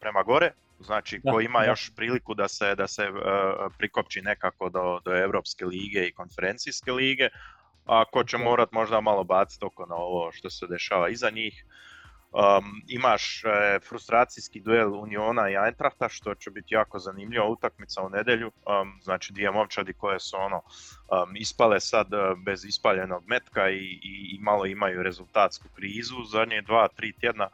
S2: prema gore, znači da, ko ima da. još priliku da se, da se prikopči nekako do, do Europske lige i konferencijske lige, a ko će morat možda malo baciti oko na ovo što se dešava iza njih. Um, imaš e, frustracijski duel Uniona i Eintrachta što će biti jako zanimljiva utakmica u nedjelju. Um, znači dvije momčadi koje su ono um, ispale sad e, bez ispaljenog metka i, i, i, malo imaju rezultatsku krizu zadnje dva, tri tjedna.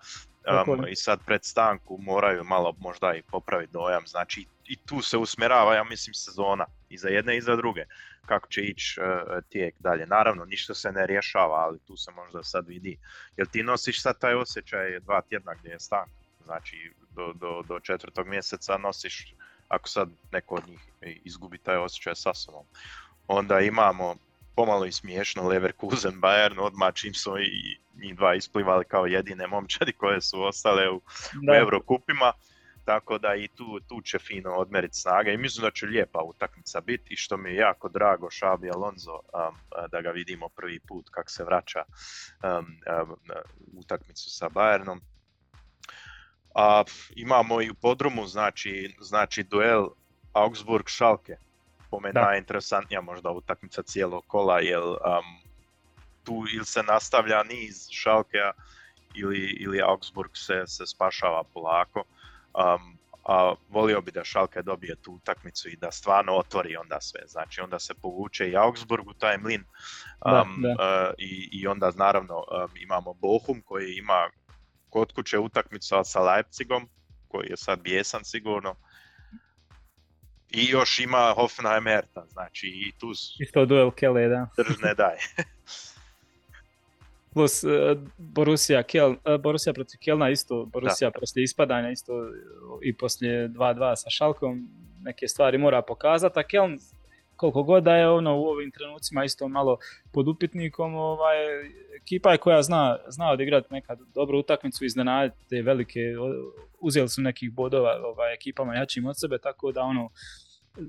S2: Um, I sad pred stanku moraju malo možda i popraviti dojam. Znači i tu se usmjerava, ja mislim, sezona i za jedne i za druge kako će ići uh, tijek dalje. Naravno, ništa se ne rješava, ali tu se možda sad vidi. Jel ti nosiš sad taj osjećaj dva tjedna gdje je stan? Znači, do, do, do četvrtog mjeseca nosiš, ako sad neko od njih izgubi taj osjećaj sa sobom. Onda imamo pomalo i smiješno Leverkusen, Bayern, odmah čim su i njih dva isplivali kao jedine momčadi koje su ostale u, u Eurokupima tako da i tu, tu će fino odmeriti snage i mislim da će lijepa utakmica biti što mi je jako drago Šabi Alonso um, da ga vidimo prvi put kako se vraća um, um, utakmicu sa Bayernom. A, imamo i u podrumu znači, znači duel Augsburg-Schalke, po meni najinteresantnija možda utakmica cijelog kola, jer um, tu ili se nastavlja niz Schalkea ili, ili Augsburg se, se spašava polako. Um, a volio bi da Šalke dobije tu utakmicu i da stvarno otvori onda sve. Znači onda se povuče i Augsburg u taj mlin um, uh, i, i onda naravno um, imamo Bohum koji ima kod kuće utakmicu sa Leipzigom koji je sad bijesan sigurno. I još ima Hoffenheim Erta, znači i tu.
S1: Isto duel Kele, da.
S2: Držne daje.
S1: plus uh, Borussia, Kel, uh, Borussia protiv Kelna isto, Borussia da. poslije ispadanja isto i poslije 2-2 sa Šalkom neke stvari mora pokazati, a Keln koliko god da je ono u ovim trenucima isto malo pod upitnikom, ovaj, ekipa je koja zna, zna odigrati nekad dobru utakmicu, iznenaditi te velike, uzeli su nekih bodova ovaj, ekipama jačim od sebe, tako da ono,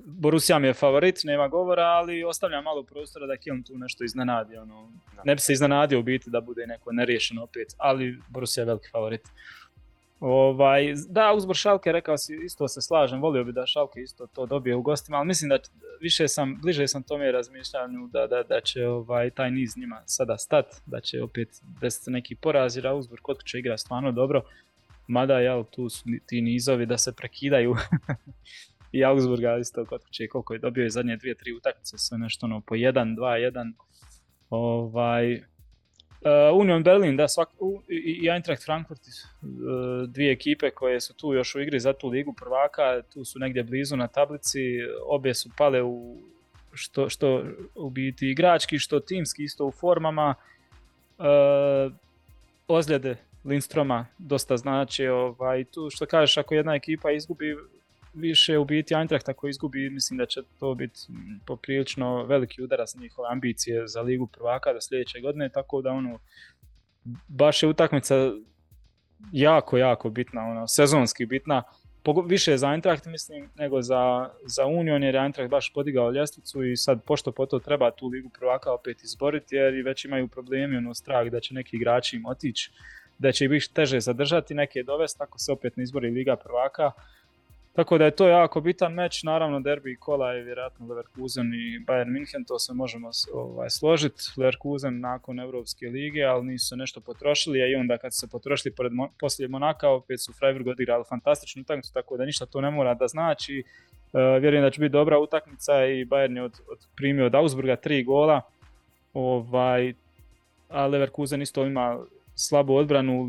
S1: Borussia mi je favorit, nema govora, ali ostavlja malo prostora da Kieln tu nešto iznenadi. Ono. Ne bi se iznenadio u biti da bude neko neriješeno opet, ali Borussia je veliki favorit. Ovaj, da, uzbor Šalke, rekao si, isto se slažem, volio bi da Šalke isto to dobije u gostima, ali mislim da više sam, bliže sam tome razmišljanju da, da, da će ovaj, taj niz njima sada stat, da će opet desiti neki poraz, jer Augsburg kod će igra stvarno dobro, mada jel, tu su ti nizovi da se prekidaju i Augsburga isto kod kuće koliko je dobio je zadnje dvije, tri utakmice, sve nešto ono po 1, 2, 1. Ovaj, Uh, Union Berlin, da, svak, uh, i Eintracht Frankfurt, uh, dvije ekipe koje su tu još u igri za tu ligu prvaka, tu su negdje blizu na tablici, obje su pale u što, što u biti igrački, što timski, isto u formama. Uh, ozljede Lindstroma dosta znači, ovaj, tu što kažeš, ako jedna ekipa izgubi više u biti Eintracht ako izgubi, mislim da će to biti poprilično veliki udarac njihove ambicije za ligu prvaka do sljedeće godine, tako da ono, baš je utakmica jako, jako bitna, ono, sezonski bitna, više za Eintracht mislim nego za, za Union jer je Eintracht baš podigao ljestvicu i sad pošto po to treba tu ligu prvaka opet izboriti jer i već imaju problemi, ono strah da će neki igrači im otići, da će ih teže zadržati, neke dovesti ako se opet ne izbori liga prvaka. Tako da je to jako bitan meč, naravno derbi kola je vjerojatno Leverkusen i Bayern München, to se možemo ovaj, složiti. Leverkusen nakon Europske lige, ali nisu nešto potrošili, a i onda kad su se potrošili pored, poslije Monaka, opet su Freiburg odigrali fantastičnu utakmicu, tako da ništa to ne mora da znači. Uh, vjerujem da će biti dobra utakmica i Bayern je od, od primio od Augsburga tri gola, ovaj, a Leverkusen isto ima slabu odbranu,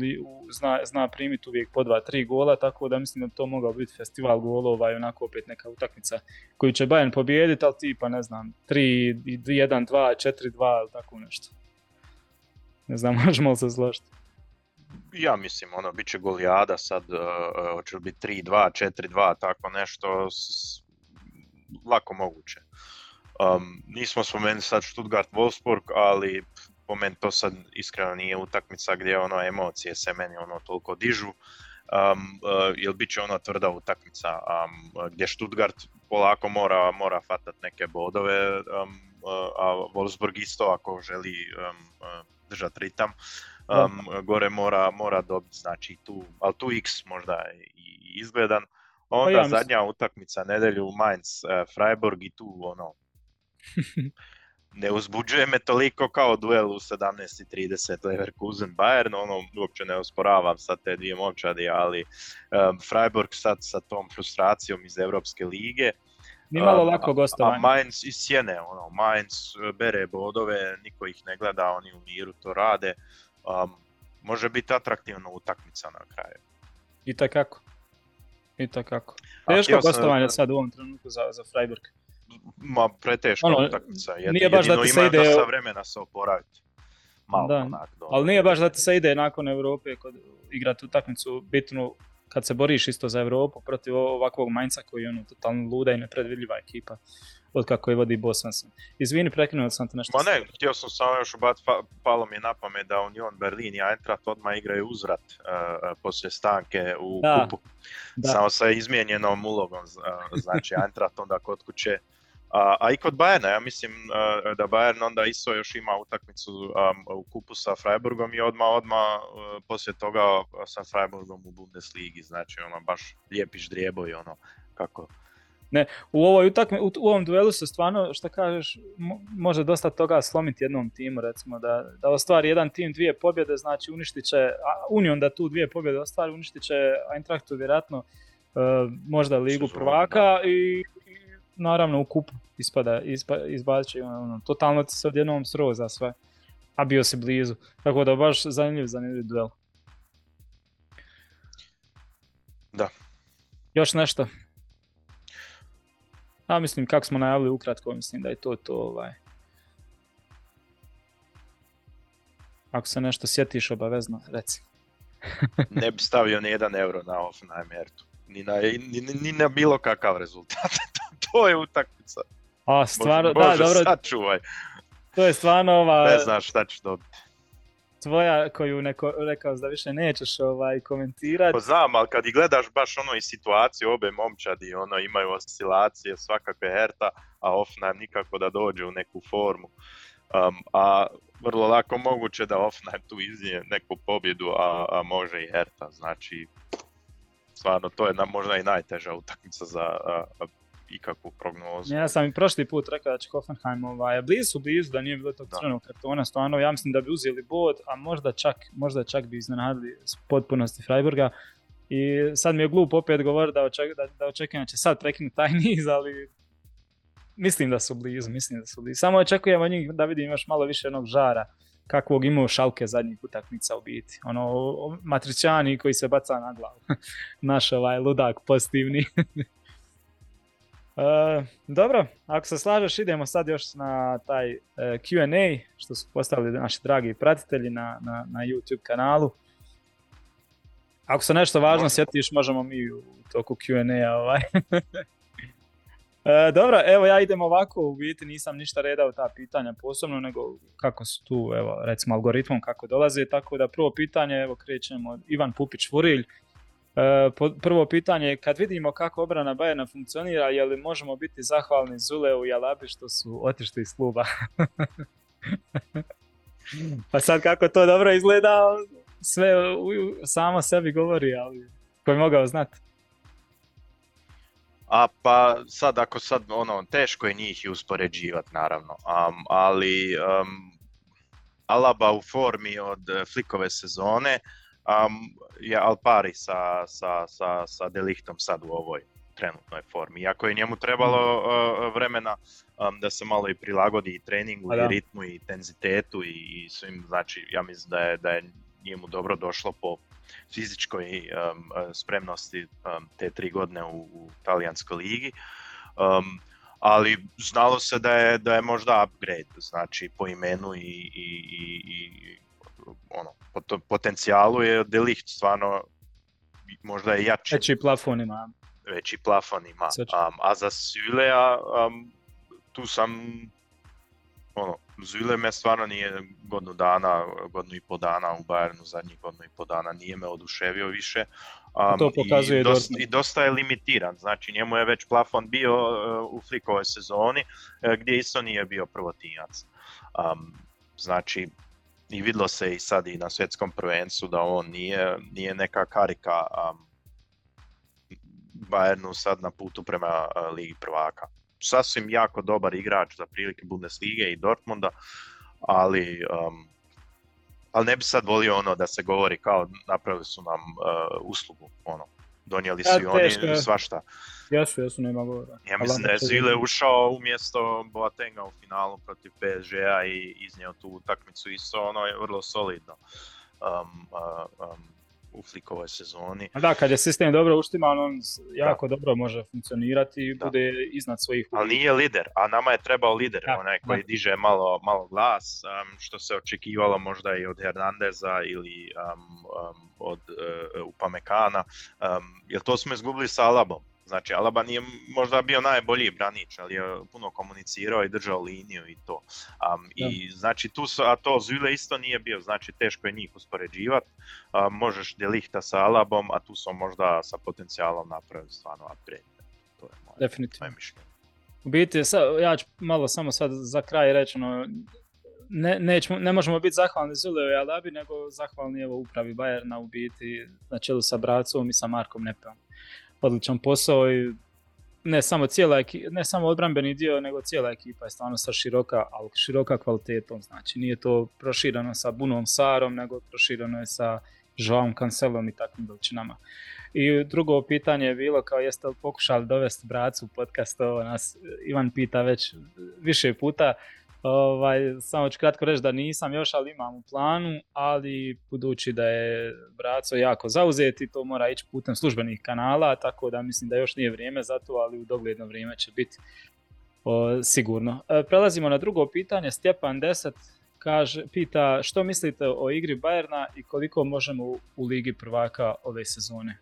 S1: zna, zna primiti uvijek po dva, tri gola, tako da mislim da to mogao biti festival golova i onako opet neka utakmica koju će Bayern pobijediti, ali tipa ne znam, 3, 1, 2, 4, 2 ili tako nešto. Ne znam, možemo li se složiti?
S2: Ja mislim, ono, bit će golijada sad, uh, hoće li biti 3-2, 4-2, tako nešto, s... lako moguće. Um, nismo spomenuli sad Stuttgart-Wolfsburg, ali po meni to sad iskreno nije utakmica gdje ono emocije se meni ono toliko dižu. Um, uh, jel bit će ono tvrda utakmica um, gdje Stuttgart polako mora, mora fatat neke bodove, um, uh, a Wolfsburg isto ako želi um, uh, držati ritam, um, gore mora, mora dobiti, znači tu, ali tu X možda i izgledan. Onda pa zadnja utakmica nedelju Mainz, uh, Freiburg i tu ono ne uzbuđuje me toliko kao duel u 17.30 Leverkusen Bayern, ono uopće ne osporavam sad te dvije momčadi, ali um, Freiburg sad sa tom frustracijom iz Europske lige,
S1: Nije malo lako gostovanje.
S2: A Mainz iz Sjene, ono, Mainz e, bere bodove, niko ih ne gleda, oni u miru to rade. Um, može biti atraktivna utakmica na kraju.
S1: I takako. I takako. Teško gostovanje sad u ovom trenutku za, za Freiburg.
S2: Ma, preteška ono, utakmica. Jed,
S1: nije baš da ti se ide...
S2: dosta vremena se oporaviti. Malo da. onak,
S1: Ali nije baš da ti se ide nakon Europe kod igrati utakmicu bitnu kad se boriš isto za Europu protiv ovakvog Mainca koji je ono totalno luda i nepredvidljiva ekipa od kako je vodi Bosanson. Izvini, prekinuo sam te nešto.
S2: Ma ne, htio sam samo još ubati, pa, palo mi je na pamet da Union Berlin i Eintracht odmah igraju uzrat uh, poslije stanke u da, kupu. Da. Samo sa izmijenjenom ulogom, uh, znači Eintracht onda kod kuće a, a i kod Bayerna, ja mislim uh, da Bayern onda isto još ima utakmicu um, u kupu sa Freiburgom i odmah, odmah uh, poslije toga sa Freiburgom u Bundesligi, znači ono baš lijepi ždrijebo i ono kako
S1: ne, u ovoj utakmi, u, u ovom duelu se stvarno, što kažeš, može dosta toga slomiti jednom timu, recimo, da, da ostvari jedan tim dvije pobjede, znači uništit će, a Union da tu dvije pobjede ostvari, uništit će Eintrachtu vjerojatno uh, možda ligu prvaka i, i, naravno u kupu ispada, ispa, izbacit će ono, totalno ti se odjednom sroza sve, a bio si blizu, tako da baš zanimljiv, zanimljiv duel.
S2: Da.
S1: Još nešto? A mislim kako smo najavili ukratko, mislim da je to to ovaj. Ako se nešto sjetiš obavezno, reci.
S2: ne bi stavio ni jedan euro na Offenheim-Ertu. Ni na, ni, ni na bilo kakav rezultat. to je utakmica.
S1: A, stvarno, Bože, da, dobro.
S2: Sačuvaj.
S1: To je stvarno ova...
S2: Ne znaš šta ćeš dobiti
S1: tvoja koju neko, rekao da više nećeš ovaj, komentirati.
S2: Pa znam, ali kad i gledaš baš ono i situaciju, obe momčadi ono, imaju oscilacije, svakakve herta, a Offenheim nikako da dođe u neku formu. Um, a vrlo lako moguće da Offenheim tu iznije neku pobjedu, a, a može i herta. Znači, stvarno, to je na, možda i najteža utakmica za a, ikakvu prognozu.
S1: Ja sam i prošli put rekao da će Hoffenheim ovaj, blizu blizu da nije bilo tog crvenog kartona, stvarno ja mislim da bi uzeli bod, a možda čak, možda čak bi iznenadili potpunosti Freiburga. I sad mi je glup opet govor da, oček, da, da očekujem da će sad prekinuti taj niz, ali mislim da su blizu, mislim da su blizu. Samo očekujem od njih da vidim još malo više jednog žara kakvog imao šalke zadnjih utakmica u biti. Ono, matričani koji se baca na glavu. Naš ovaj ludak pozitivni. E, dobro, ako se slažeš idemo sad još na taj e, Q&A što su postavili naši dragi pratitelji na, na, na YouTube kanalu. Ako se nešto važno sjetiš, možemo mi u toku Q&A ovaj. e, dobro, evo ja idem ovako, u biti nisam ništa redao ta pitanja posebno, nego kako su tu, evo, recimo algoritmom kako dolaze, tako da prvo pitanje, evo krećemo Ivan Pupić-Furilj, E, prvo pitanje je kad vidimo kako obrana Bajerna funkcionira, je li možemo biti zahvalni Zuleu i Alabi što su otišli iz kluba? pa sad kako to dobro izgleda, sve samo sebi govori, ali ko je mogao znati.
S2: A pa sad ako sad ono teško je njih i uspoređivati naravno, um, ali um, Alaba u formi od flikove sezone, um, je Alpari sa, sa, sa, sa Delichtom sad u ovoj trenutnoj formi. Iako je njemu trebalo uh, vremena um, da se malo i prilagodi i treningu, i ritmu, i intenzitetu i, i svim, znači ja mislim da je, da je njemu dobro došlo po fizičkoj um, spremnosti um, te tri godine u, u talijanskoj ligi. Um, ali znalo se da je, da je možda upgrade, znači po imenu i, i, i, i ono, potencijalu je Delicht stvarno možda je jači.
S1: Veći plafon ima.
S2: Veći plafon ima. Um, a za Svilea um, tu sam ono, Zvile me stvarno nije godinu dana, godinu i po dana u Bayernu, zadnjih godinu i po dana nije me oduševio više.
S1: Um, to pokazuje
S2: i dosta, i dosta je limitiran, znači njemu je već plafon bio uh, u flikovoj sezoni uh, gdje isto nije bio prvotinjac. Um, znači i vidlo se i sad i na svjetskom prvencu da on nije, nije neka karika um, Bayernu sad na putu prema uh, Ligi prvaka. Sasvim jako dobar igrač za prilike Bundeslige i Dortmunda, ali um, ali ne bi sad volio ono da se govori kao napravili su nam uh, uslugu, ono, donijeli su i oni svašta.
S1: Jesu, jesu, nema govora.
S2: Ja mislim da je Zile ušao umjesto Boatenga u finalu protiv PSG-a i iznio tu utakmicu isto, ono je vrlo solidno. Um, uh, um, u flikovoj sezoni.
S1: Da, kad je sistem dobro uštiman, on jako dobro može funkcionirati i bude iznad svojih...
S2: Ali nije lider, a nama je trebao lider, onaj koji diže malo, malo glas, um, što se očekivalo možda i od Hernandeza ili um, od uh, Upamekana, jer to smo izgubili sa Alabom. Znači, Alaba nije možda bio najbolji branič, ali je puno komunicirao i držao liniju i to. Um, I znači tu su, a to Zule isto nije bio, znači teško je njih uspoređivati. Um, možeš Delihta sa Alabom, a tu su možda sa potencijalom napraviti stvarno upgrade. To je moje,
S1: Definitivno. mišljenje. U biti, ja ću malo samo sad za kraj reći, ono, ne, ne možemo biti zahvalni Zuleo i Alabi, nego zahvalni evo upravi Bajerna u biti na čelu sa Bracom i sa Markom Nepeom odličan posao i ne samo cijela ne samo odbrambeni dio, nego cijela ekipa je stvarno sa široka, ali široka kvalitetom. Znači nije to prošireno sa Bunom Sarom, nego prošireno je sa Joaom Cancelom i takvim veličinama. I drugo pitanje je bilo kao jeste li pokušali dovesti bracu u podcast, ovo nas Ivan pita već više puta, Ovaj, samo ću kratko reći da nisam još, ali imam u planu, ali budući da je Braco jako zauzet i to mora ići putem službenih kanala, tako da mislim da još nije vrijeme za to, ali u dogledno vrijeme će biti sigurno. E, prelazimo na drugo pitanje. Stjepan 10 kaže, pita što mislite o igri Bajerna i koliko možemo u Ligi prvaka ove sezone?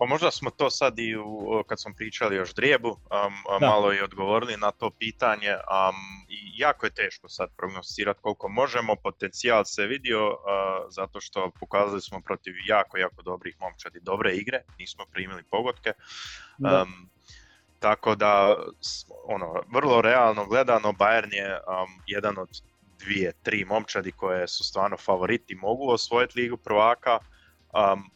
S2: Pa možda smo to sad i u, kad smo pričali o Ždrijebu, um, malo i odgovorili na to pitanje. Um, i jako je teško sad prognosticirati koliko možemo. Potencijal se vidio uh, zato što pokazali smo protiv jako, jako dobrih momčadi dobre igre. Nismo primili pogodke. Um, tako da, ono, vrlo realno gledano, Bayern je um, jedan od dvije, tri momčadi koje su stvarno favoriti, mogu osvojiti ligu prvaka. Um,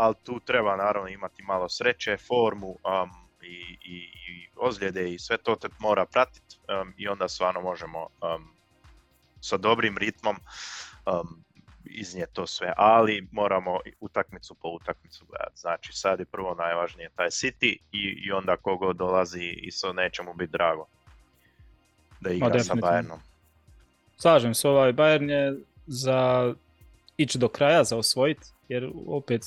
S2: ali tu treba naravno imati malo sreće, formu um, i, i, i ozljede i sve to te mora pratiti um, i onda stvarno možemo um, sa dobrim ritmom um, iznijeti to sve, ali moramo utakmicu po utakmicu gledati. Znači sad je prvo najvažnije taj City i, i onda kogo dolazi isto neće mu biti drago da igra sa Bayernom.
S1: Slažem se, ovaj Bayern je za ići do kraja, za osvojiti jer opet,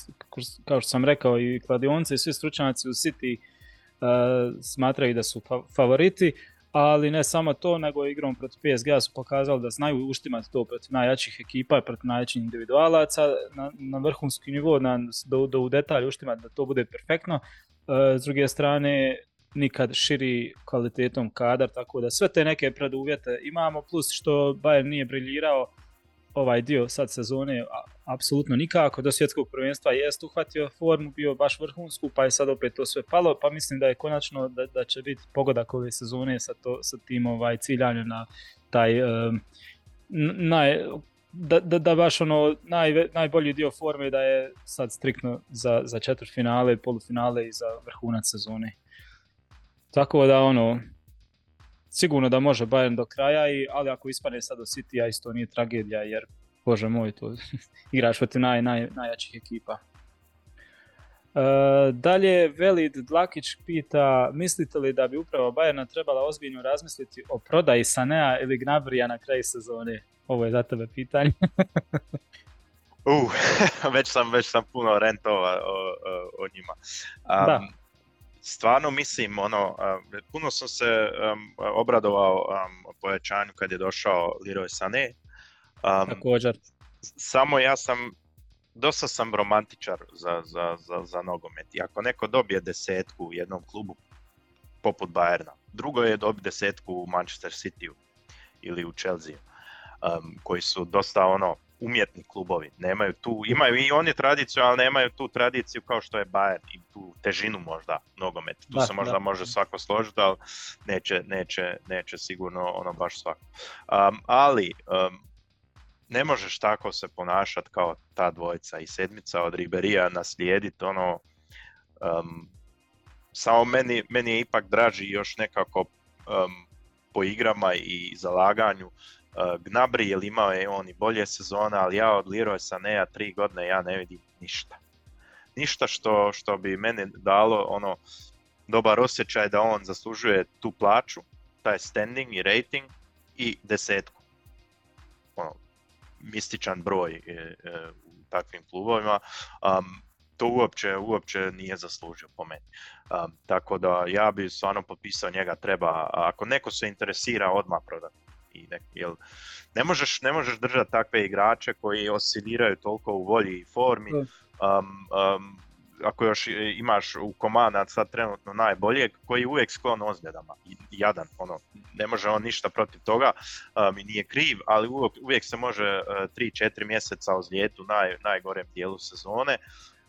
S1: kao što sam rekao, i kladionci i svi stručnjaci u City uh, smatraju da su favoriti, ali ne samo to, nego igrom protiv PSG su pokazali da znaju uštimati to protiv najjačih ekipa, protiv najjačih individualaca na, na vrhunski nivo, na, do, do u detalj uštimati da to bude perfektno. Uh, s druge strane, nikad širi kvalitetom kadar, tako da sve te neke preduvjete imamo, plus što Bayern nije briljirao, ovaj dio sad sezone apsolutno nikako. Do svjetskog prvenstva jest uhvatio formu, bio baš vrhunsku, pa je sad opet to sve palo, pa mislim da je konačno da, da će biti pogodak ove sezone sa, to, sa tim ovaj, ciljanjem na taj naj, da, da, da, baš ono naj, najbolji dio forme da je sad striktno za, za finale, polufinale i za vrhunac sezone. Tako da ono, sigurno da može Bayern do kraja, i, ali ako ispane sad do City, isto nije tragedija, jer bože moj, to igraš protiv naj, naj, najjačih ekipa. E, dalje, Velid Dlakić pita, mislite li da bi upravo Bayerna trebala ozbiljno razmisliti o prodaji Sanea ili Gnabrija na kraju sezone? Ovo je za tebe pitanje.
S2: uh, već sam, već sam puno rentova o, o, njima. Um, da stvarno mislim, ono, puno sam se um, obradovao um, pojačanju kad je došao Leroy Sané.
S1: Um, Također.
S2: Samo ja sam, dosta sam romantičar za, za, za, za nogomet. I ako neko dobije desetku u jednom klubu, poput Bayerna, drugo je dobiti desetku u Manchester City ili u Chelsea, um, koji su dosta ono umjetni klubovi. Nemaju tu, imaju i oni tradiciju, ali nemaju tu tradiciju kao što je Bayern i tu težinu možda nogomet. Tu se možda može svako složiti, ali neće, neće, neće sigurno ono baš svako. Um, ali um, ne možeš tako se ponašati kao ta dvojica i sedmica od Riberija naslijediti ono um, samo meni, meni je ipak draži još nekako um, po igrama i zalaganju Gnabri, jer imao je on i bolje sezone, ali ja od Leroy Saneja tri godine ja ne vidim ništa. Ništa što, što bi meni dalo ono dobar osjećaj da on zaslužuje tu plaću, taj standing i rating i desetku. Ono, mističan broj e, e, u takvim klubovima. Um, to uopće, uopće nije zaslužio po meni. Um, tako da ja bi stvarno potpisao njega treba, ako neko se interesira odmah prodati. I ne, jel, ne, možeš, ne možeš držati takve igrače koji osciliraju toliko u volji i formi. Um, um, ako još imaš u komanda sad trenutno najbolje, koji je uvijek sklon ozljedama, jadan, ono, ne može on ništa protiv toga um, i nije kriv, ali uvijek, uvijek se može uh, 3-4 mjeseca ozlijeti u naj, najgorem dijelu sezone,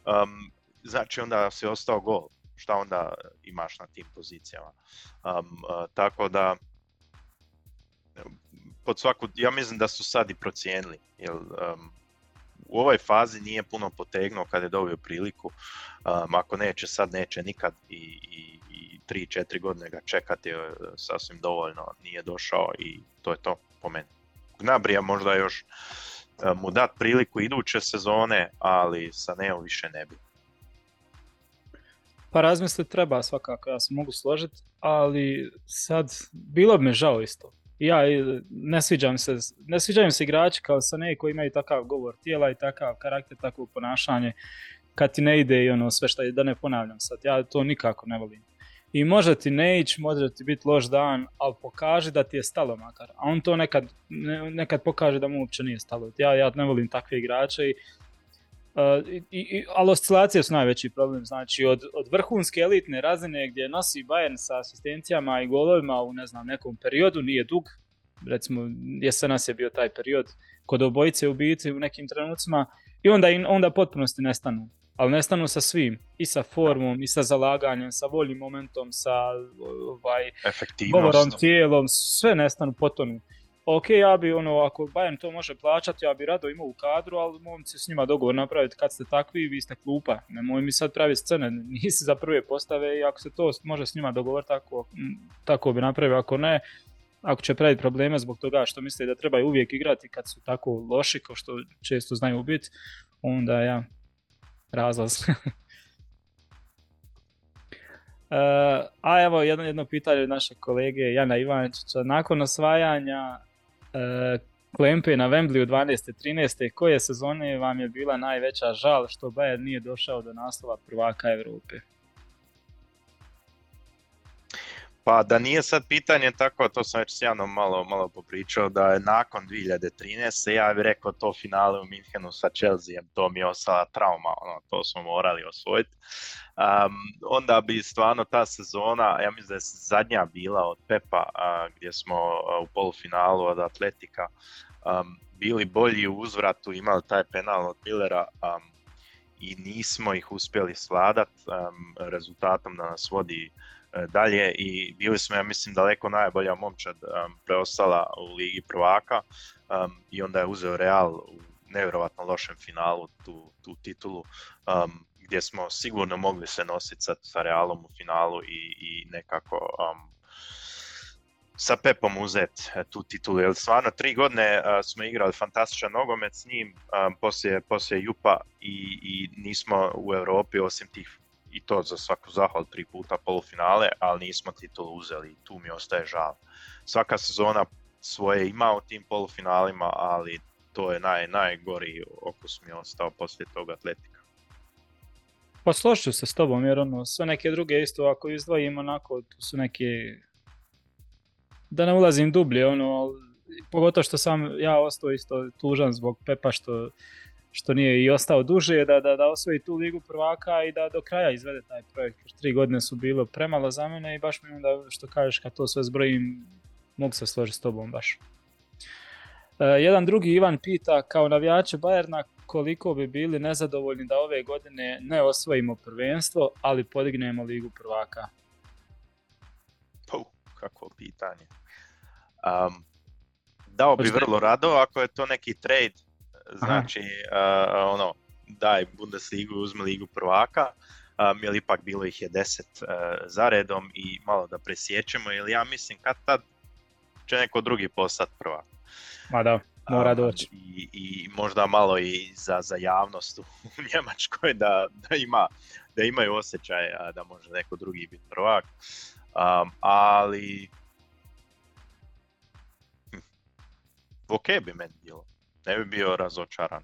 S2: um, znači onda si ostao gol, šta onda imaš na tim pozicijama. Um, uh, tako da, pod svaku, ja mislim da su sad i procijenili, jer um, u ovoj fazi nije puno potegnuo kad je dobio priliku, um, ako neće sad neće nikad i, i, i 3-4 godine ga čekati je sasvim dovoljno, nije došao i to je to po meni. Gnabrija možda još um, mu dat priliku iduće sezone, ali sa Neo više ne bi.
S1: Pa razmisliti treba svakako, ja se mogu složiti, ali sad bilo bi me žao isto ja ne sviđam se, ne sviđaju se igrači kao sa ne koji imaju takav govor tijela i takav karakter, takvo ponašanje kad ti ne ide i ono sve što je, da ne ponavljam sad, ja to nikako ne volim. I može ti ne ići, može ti biti loš dan, ali pokaži da ti je stalo makar. A on to nekad, nekad pokaže da mu uopće nije stalo. Ja, ja ne volim takve igrače i Uh, i, ali oscilacije su najveći problem, znači od, od vrhunske elitne razine gdje nosi Bayern sa asistencijama i golovima u ne znam, nekom periodu, nije dug, recimo jesenas je bio taj period kod obojice u biti u nekim trenucima i onda, onda potpunosti nestanu, ali nestanu sa svim, i sa formom, i sa zalaganjem, sa voljim momentom, sa ovaj, govorom, tijelom, sve nestanu, potonu ok, ja bi ono, ako Bayern to može plaćati, ja bi rado imao u kadru, ali momci s njima dogovor napraviti kad ste takvi, vi ste klupa. Nemoj mi sad praviti scene, nisi za prve postave i ako se to može s njima dogovoriti, tako, tako bi napravio, ako ne, ako će praviti probleme zbog toga što misle da trebaju uvijek igrati kad su tako loši kao što često znaju biti, onda ja, razlaz. Uh, a evo jedno, jedno pitanje našeg kolege Jana Ivanića. Nakon osvajanja Klempe na Wembleyu 12. 13. Koje sezone vam je bila najveća žal što Bayern nije došao do naslova prvaka Europe?
S2: Pa da nije sad pitanje tako, to sam već sjajno malo, malo popričao, da je nakon 2013. ja bih rekao to finale u Minhenu sa Chelseaem, to mi je ostala trauma, ono, to smo morali osvojiti. Um, onda bi stvarno ta sezona, ja mislim da je zadnja bila od Pepa, uh, gdje smo uh, u polufinalu od Atletika um, bili bolji u uzvratu, imali taj penal od Millera um, i nismo ih uspjeli sladat rezultatom da nas vodi dalje i bili smo, ja mislim, daleko najbolja momčad um, preostala u Ligi prvaka um, i onda je uzeo Real u nevjerovatno lošem finalu tu, tu titulu gdje smo sigurno mogli se nositi sa, sa Realom u finalu i, i nekako sa Pepom uzet e, tu titulu, jer stvarno tri godine uh, smo igrali fantastičan nogomet s njim um, poslije, poslije Jupa i, i nismo u Europi osim tih i to za svaku zahval tri puta polufinale, ali nismo titulu uzeli i tu mi ostaje žal. Svaka sezona svoje ima u tim polufinalima, ali to je naj, najgori okus mi ostao poslije tog atletika.
S1: Pa složit se s tobom, jer ono, sve neke druge isto, ako izdvojimo onako, tu su neke, da ne ulazim dublje, ono, pogotovo što sam ja ostao isto tužan zbog Pepa što što nije i ostao duže, da, da, da osvoji tu ligu prvaka i da do kraja izvede taj projekt. Jer tri godine su bilo premalo za mene i baš mi onda što kažeš kad to sve zbrojim, mogu se složiti s tobom baš. E, jedan drugi Ivan pita, kao navijače Bajerna, koliko bi bili nezadovoljni da ove godine ne osvojimo prvenstvo, ali podignemo ligu prvaka?
S2: Puh, kakvo pitanje. Um, dao bi vrlo rado ako je to neki trade Znači, uh, ono, daj Bundesligu, uzme ligu prvaka. um, jer ipak bilo ih je deset uh, zaredom i malo da presjećemo, jer ja mislim kad tad će neko drugi postat prva.
S1: Ma da, mora doći.
S2: I, I možda malo i za, za javnost u Njemačkoj da, da, ima, da imaju osjećaj da može neko drugi biti prvak. Um, ali hm, ok bi meni bilo. Ne bi bio razočaran.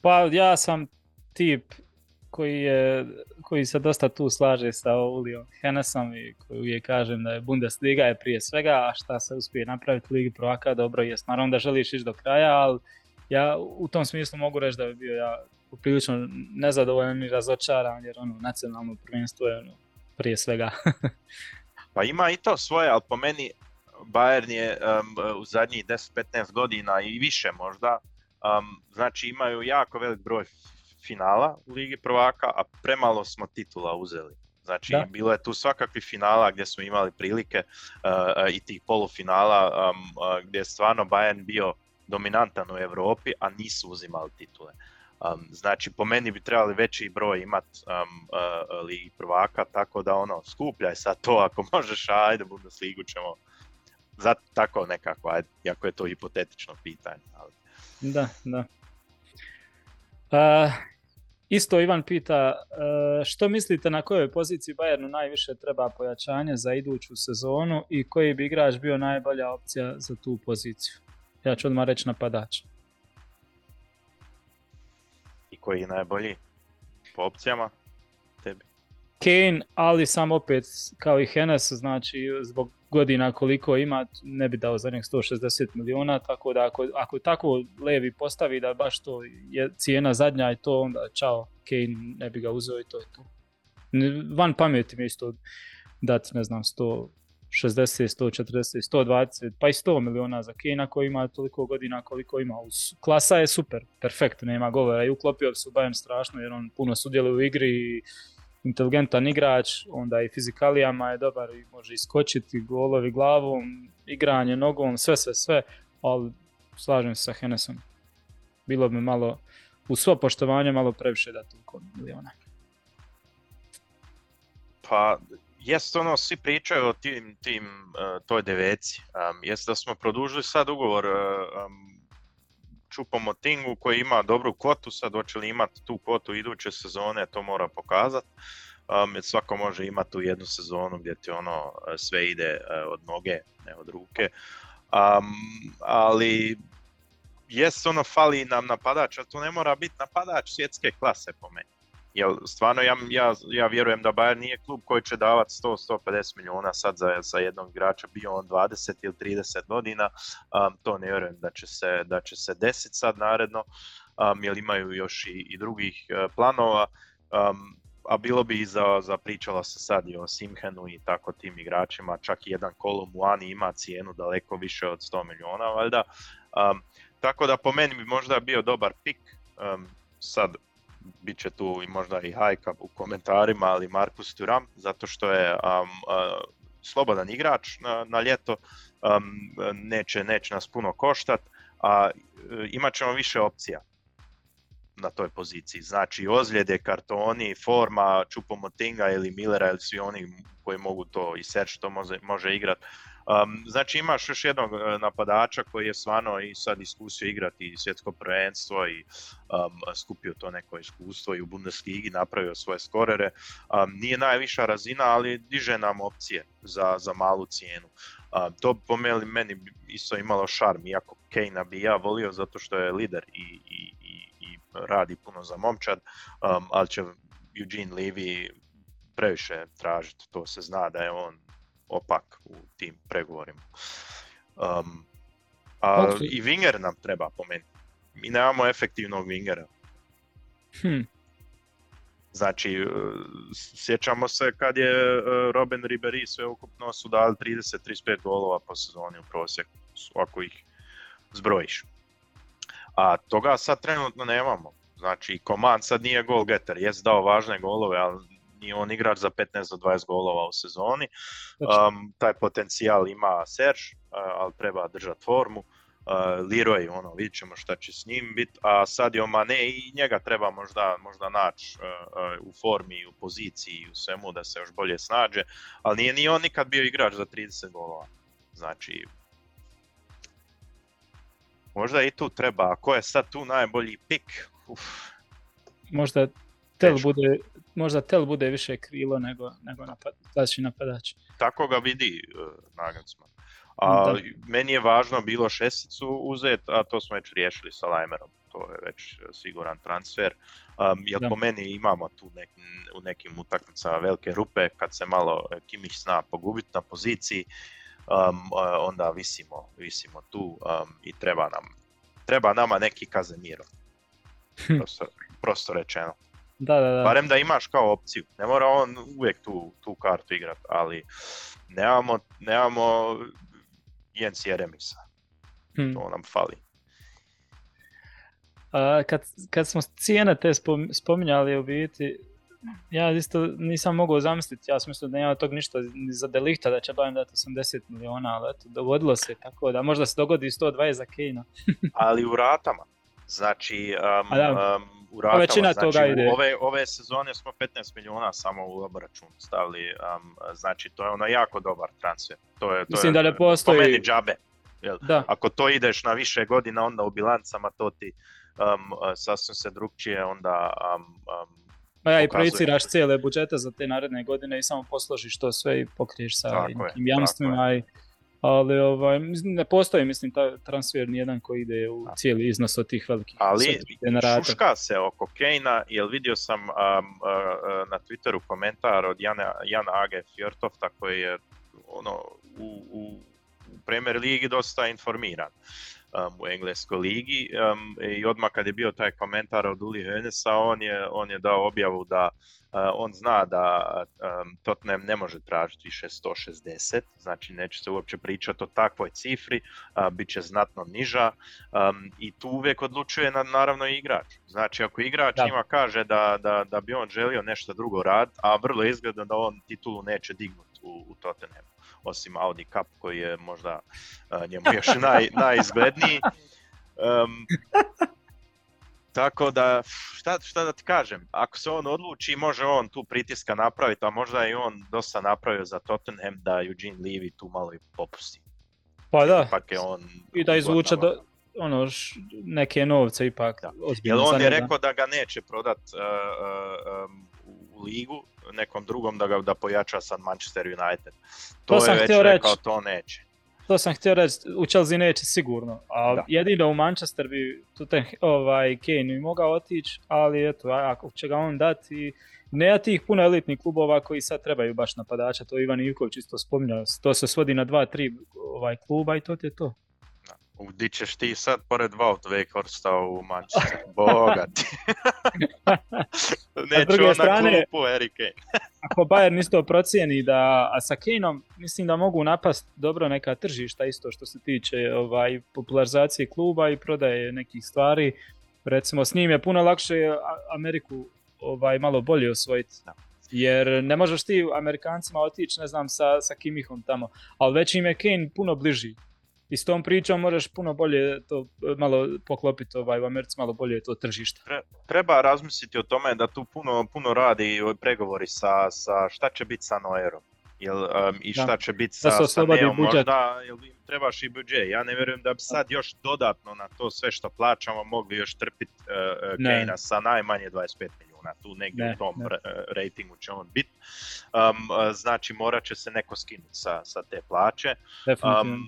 S1: Pa ja sam tip koji, je, koji se dosta tu slaže sa Ulijom Hennesom i koji uvijek kažem da je Bundesliga je prije svega, a šta se uspije napraviti u Ligi Prvaka, dobro je, naravno da želiš ići do kraja, ali ja u tom smislu mogu reći da bi bio ja poprilično nezadovoljan i razočaran, jer ono, nacionalno prvenstvo je ono, prije svega.
S2: pa ima i to svoje, ali po meni Bayern je um, u zadnjih 10-15 godina i više možda, um, znači imaju jako velik broj finala u Ligi prvaka, a premalo smo titula uzeli. Znači, bilo je tu svakakvih finala gdje smo imali prilike uh, i tih polufinala um, uh, gdje je stvarno Bayern bio dominantan u Europi, a nisu uzimali titule. Um, znači, po meni bi trebali veći broj imat um, uh, Ligi prvaka, tako da ono, skupljaj sad to ako možeš, ajde Bundesligu ćemo zato tako nekako, ajde, iako je to hipotetično pitanje. Ali...
S1: Da, da. Uh, isto Ivan pita, uh, što mislite na kojoj poziciji Bayernu najviše treba pojačanje za iduću sezonu i koji bi igrač bio najbolja opcija za tu poziciju? Ja ću odmah reći napadač.
S2: I koji je najbolji po opcijama tebi?
S1: Kane, ali sam opet kao i Hennes, znači zbog godina koliko ima, ne bi dao za njeg 160 miliona, tako da ako, ako tako Levi postavi da baš to je cijena zadnja i to, onda čao, Kane ne bi ga uzeo i to je to. Van pameti mi isto dati, ne znam, 160, 140, 120, pa i 100 miliona za Kane koji ima toliko godina koliko ima. Klasa je super, perfekt, nema govora i uklopio se u Bayern strašno jer on puno sudjeluje u igri i inteligentan igrač, onda i fizikalijama je dobar i može iskočiti golovi glavom, igranje nogom, sve, sve, sve, ali slažem se sa Hennesom. Bilo bi malo, u svo poštovanje, malo previše da toliko miliona.
S2: Pa, jest ono, svi pričaju o tim, tim uh, toj deveci. Um, da smo produžili sad ugovor uh, um, Čupomotingu koji ima dobru kvotu, sad hoće li imati tu kvotu iduće sezone, to mora pokazati. Um, svako može imati tu jednu sezonu gdje ti ono sve ide uh, od noge, ne od ruke. Um, ali jes ono fali nam napadač, ali to ne mora biti napadač svjetske klase po meni. Jel, stvarno ja, ja, ja vjerujem da Bayern nije klub koji će davati 100-150 milijuna sad za, za jednog igrača, bio on 20 ili 30 godina, um, to ne vjerujem da će se, da će se desiti sad naredno, um, jer imaju još i, i drugih uh, planova, um, a bilo bi i za, za pričalo se sad i o Simhenu i tako tim igračima, čak i jedan Kolo Muani ima cijenu daleko više od 100 milijuna valjda, um, tako da po meni bi možda bio dobar pik, um, sad bit će tu i možda i hajka u komentarima, ali Markus Thuram, zato što je um, uh, slobodan igrač na, na ljeto, um, neće, neće nas puno koštat, a uh, imat ćemo više opcija na toj poziciji. Znači ozljede, kartoni, forma, Čupomotinga ili Millera ili svi oni koji mogu to i Serge to može, može igrati Um, znači imaš još jednog e, napadača koji je stvarno i sad iskusio igrati svjetsko prvenstvo i um, skupio to neko iskustvo i u Bundesligi napravio svoje skorere. Um, nije najviša razina, ali diže nam opcije za, za malu cijenu. To po meni, meni isto imalo šarm, iako Kane bi ja volio zato što je lider i, i, i, i radi puno za momčad, ali će Eugene Levy previše tražiti, to se zna da je on opak u tim pregovorima. Um, a i Winger nam treba po meni. Mi nemamo efektivnog Wingera.
S1: Hmm.
S2: Znači, e, sjećamo se kad je e, Robin Ribery sve ukupno su dali 30-35 golova po sezoni u prosjeku, ako ih zbrojiš. A toga sad trenutno nemamo. Znači, Koman sad nije gol getter, jest dao važne golove, ali nije on igrač za 15 do 20 golova u sezoni. Um, taj potencijal ima Serge, uh, ali treba držati formu. uh, Leroy, ono, vidit ćemo šta će s njim biti, a Sadio Mane i njega treba možda, možda naći uh, uh, u formi, u poziciji, u svemu da se još bolje snađe, ali nije ni on nikad bio igrač za 30 golova. Znači, možda i tu treba, ko je sad tu najbolji pik? Uf.
S1: Možda Tel bude, možda Tel bude više krilo nego, nego napad, napadač.
S2: Tako ga vidi uh, Nagelsmann. A meni je važno bilo šesticu uzet, a to smo već riješili sa Lajmerom. To je već siguran transfer. Um, jer po meni imamo tu nek, u nekim utakmicama velike rupe, kad se malo Kimih zna pogubiti na poziciji, um, onda visimo, visimo tu um, i treba nam treba nama neki Kazemiro. Prosto, prosto rečeno.
S1: Da, da, da.
S2: Barem da imaš kao opciju. Ne mora on uvijek tu, tu kartu igrati, ali nemamo, nemamo Jens Jeremisa. Hmm. To nam fali.
S1: A, kad, kad smo cijene te spominjali u biti, ja isto nisam mogao zamisliti, ja sam mislio da nema tog ništa ni za Delikta da će Bayern dati 80 miliona, ali eto, dogodilo se tako da možda se dogodi 120 za Kejna.
S2: ali u ratama, znači um, um, u ratama,
S1: većina znači, toga ide.
S2: Ove, ove sezone smo 15 miliona samo u obračun stavili, um, znači to je ono jako dobar transfer. To je, to
S1: Mislim je, da ne postoji...
S2: Po meni džabe. Jel? Da. Ako to ideš na više godina, onda u bilancama to ti um, sasvim se drugčije onda um, um,
S1: Pa ja i projiciraš cijele budžete za te naredne godine i samo posložiš to sve i pokriješ sa nekim jamstvima. I, ali ovaj, ne postoji mislim ta transfer nijedan koji ide u cijeli iznos od tih velikih
S2: Ali šuška se oko Kejna, jer vidio sam um, uh, uh, na Twitteru komentar od Jana, Jana Age Fjortofta koji je ono, u, u Premier Ligi dosta informiran um, u Engleskoj ligi um, i odmah kad je bio taj komentar od Uli Hönesa, on je, on je dao objavu da uh, on zna da um, Tottenham ne može tražiti više 160, znači neće se uopće pričati o takvoj cifri, uh, bit će znatno niža um, i tu uvijek odlučuje na, naravno i igrač. Znači ako igrač da. ima kaže da, da, da bi on želio nešto drugo rad, a vrlo izgleda da on titulu neće dignuti u, u Tottenhamu osim Audi Cup koji je možda uh, njemu još naj, najizgledniji. Um, tako da, šta, šta da ti kažem, ako se on odluči, može on tu pritiska napraviti, a možda i on dosta napravio za Tottenham da Eugene Levy tu malo i popusti.
S1: Pa da,
S2: ipak je on
S1: i da izvuče do, ono, š, neke novce ipak. Da.
S2: Jer on je rekao da ga neće prodat uh, uh, um, ligu, nekom drugom da ga da pojača sa Manchester United. To, to sam je već rekao, reći, to neće.
S1: To sam htio reći, u Chelsea neće sigurno, a da. jedino u Manchester bi tu ten, ovaj, Kane bi mogao otići, ali eto, ako će ga on dati, nema tih puno elitnih klubova koji sad trebaju baš napadača, to Ivan Ivković isto spominjao, to se svodi na dva, tri ovaj, kluba i to ti je to.
S2: Gdje ćeš ti sad pored Wout Weghorsta u Manchester? Boga ti. Neću on strane, na klupu, Eric
S1: ako Bayern isto procijeni da, a sa Kaneom mislim da mogu napast dobro neka tržišta isto što se tiče ovaj, popularizacije kluba i prodaje nekih stvari. Recimo s njim je puno lakše Ameriku ovaj, malo bolje osvojiti. Jer ne možeš ti Amerikancima otići, ne znam, sa, sa Kimihom tamo, ali već im je Kane puno bliži i s tom pričom možeš puno bolje to malo poklopiti ovaj, u Americi, malo bolje to tržište.
S2: Treba razmisliti o tome da tu puno, puno radi pregovori sa, sa šta će biti sa Noerom. Jel, um, I šta da. će biti sa,
S1: da
S2: sa Neom, možda jel, trebaš i budžet. Ja ne vjerujem da bi sad još dodatno na to sve što plaćamo mogli još trpiti uh, uh Kane-a sa najmanje 25 milijuna milijuna, tu negdje ne, u tom ne. ratingu će on biti. Um, znači morat će se neko skinuti sa, sa te plaće, um,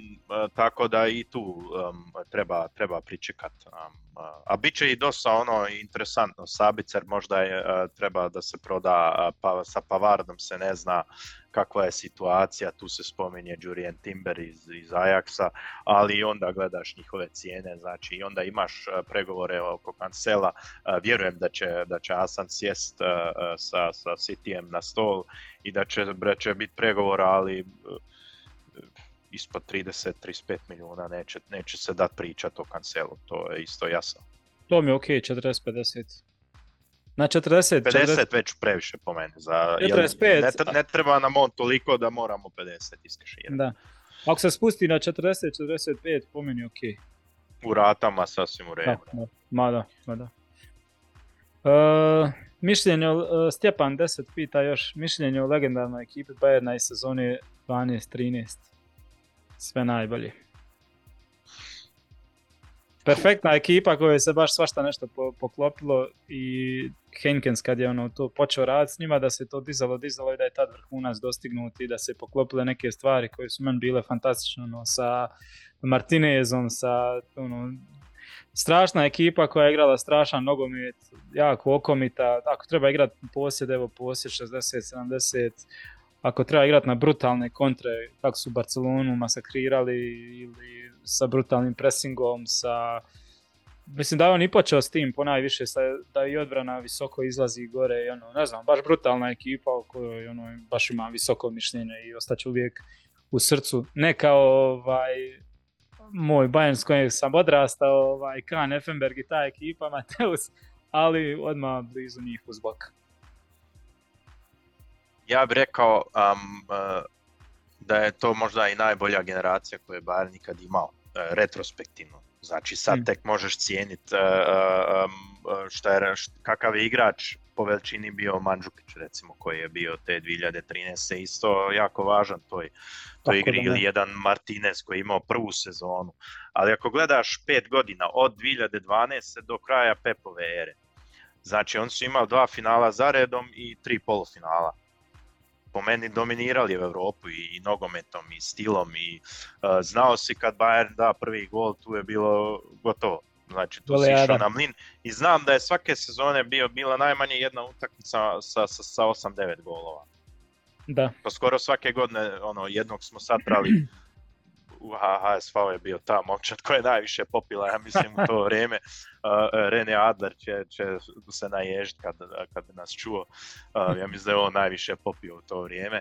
S2: tako da i tu um, treba, treba pričekati. Um, a bit će i dosta ono interesantno, Sabicer možda je, treba da se proda, pa sa Pavardom se ne zna kakva je situacija, tu se spominje Jurien Timber iz, iz Ajaxa, ali onda gledaš njihove cijene, znači i onda imaš uh, pregovore oko kancela, vjerujem da će, da će Asan sjest sa, sa Cityjem na stol i da će, da će biti pregovora, ali ispod 30-35 milijuna neće, neće se dat pričat o kancelu, to je isto jasno.
S1: To mi je ok, 40-50. Na 40, 50
S2: 40... već previše po meni. Za, 45. Ne, ne, treba nam on toliko da moramo 50 iskeširati.
S1: Da. Ako se spusti na 40-45, po meni ok.
S2: u ratama sasvim u redu.
S1: Da, Ma da, ma da. E, mišljenje, uh, Stjepan 10 pita još, mišljenje o legendarnoj ekipi Bayerna iz sezone 12-13. Sve najbolje. Perfektna ekipa koja se baš svašta nešto poklopilo i Henkens kad je ono to počeo raditi s njima da se to dizalo, dizalo i da je tad vrhunac dostignut i da se poklopile neke stvari koje su meni bile fantastične ono, sa Martinezom, sa ono, strašna ekipa koja je igrala strašan nogomet, jako okomita, ako treba igrati posjed, evo posjed 60-70, ako treba igrati na brutalne kontre, kako su Barcelonu masakrirali ili sa brutalnim pressingom, sa... Mislim da je on i počeo s tim ponajviše, sa, da i odbrana visoko izlazi gore i ono, ne znam, baš brutalna ekipa u kojoj ono, baš ima visoko mišljenje i ostaće uvijek u srcu. Ne kao ovaj, moj Bayern s kojim sam odrastao, ovaj, Kan, Effenberg i ta ekipa, Mateus, ali odmah blizu njih uz bok.
S2: Ja bih rekao um, da je to možda i najbolja generacija koju je Bayern nikad imao, uh, retrospektivno. Znači sad hmm. tek možeš cijeniti um, šta je, kakav je igrač po veličini bio Mandžukić recimo koji je bio te 2013. isto jako važan toj, toj igri ili jedan Martinez koji je imao prvu sezonu. Ali ako gledaš pet godina od 2012. do kraja Pepove ere, znači oni su imali dva finala za redom i tri polufinala po meni dominirali u Europu i, i nogometom i stilom i uh, znao si kad Bayern da prvi gol tu je bilo gotovo Znači tu si išao na mlin i znam da je svake sezone bio bila najmanje jedna utakmica sa, sa, sa 8-9 golova.
S1: Da.
S2: Pa skoro svake godine ono, jednog smo satrali u HSV je bio ta momčad koja je najviše popila, ja mislim u to vrijeme. Uh, Rene Adler će, će se naježiti kad, kad bi nas čuo. Uh, ja mislim da je on najviše popio u to vrijeme.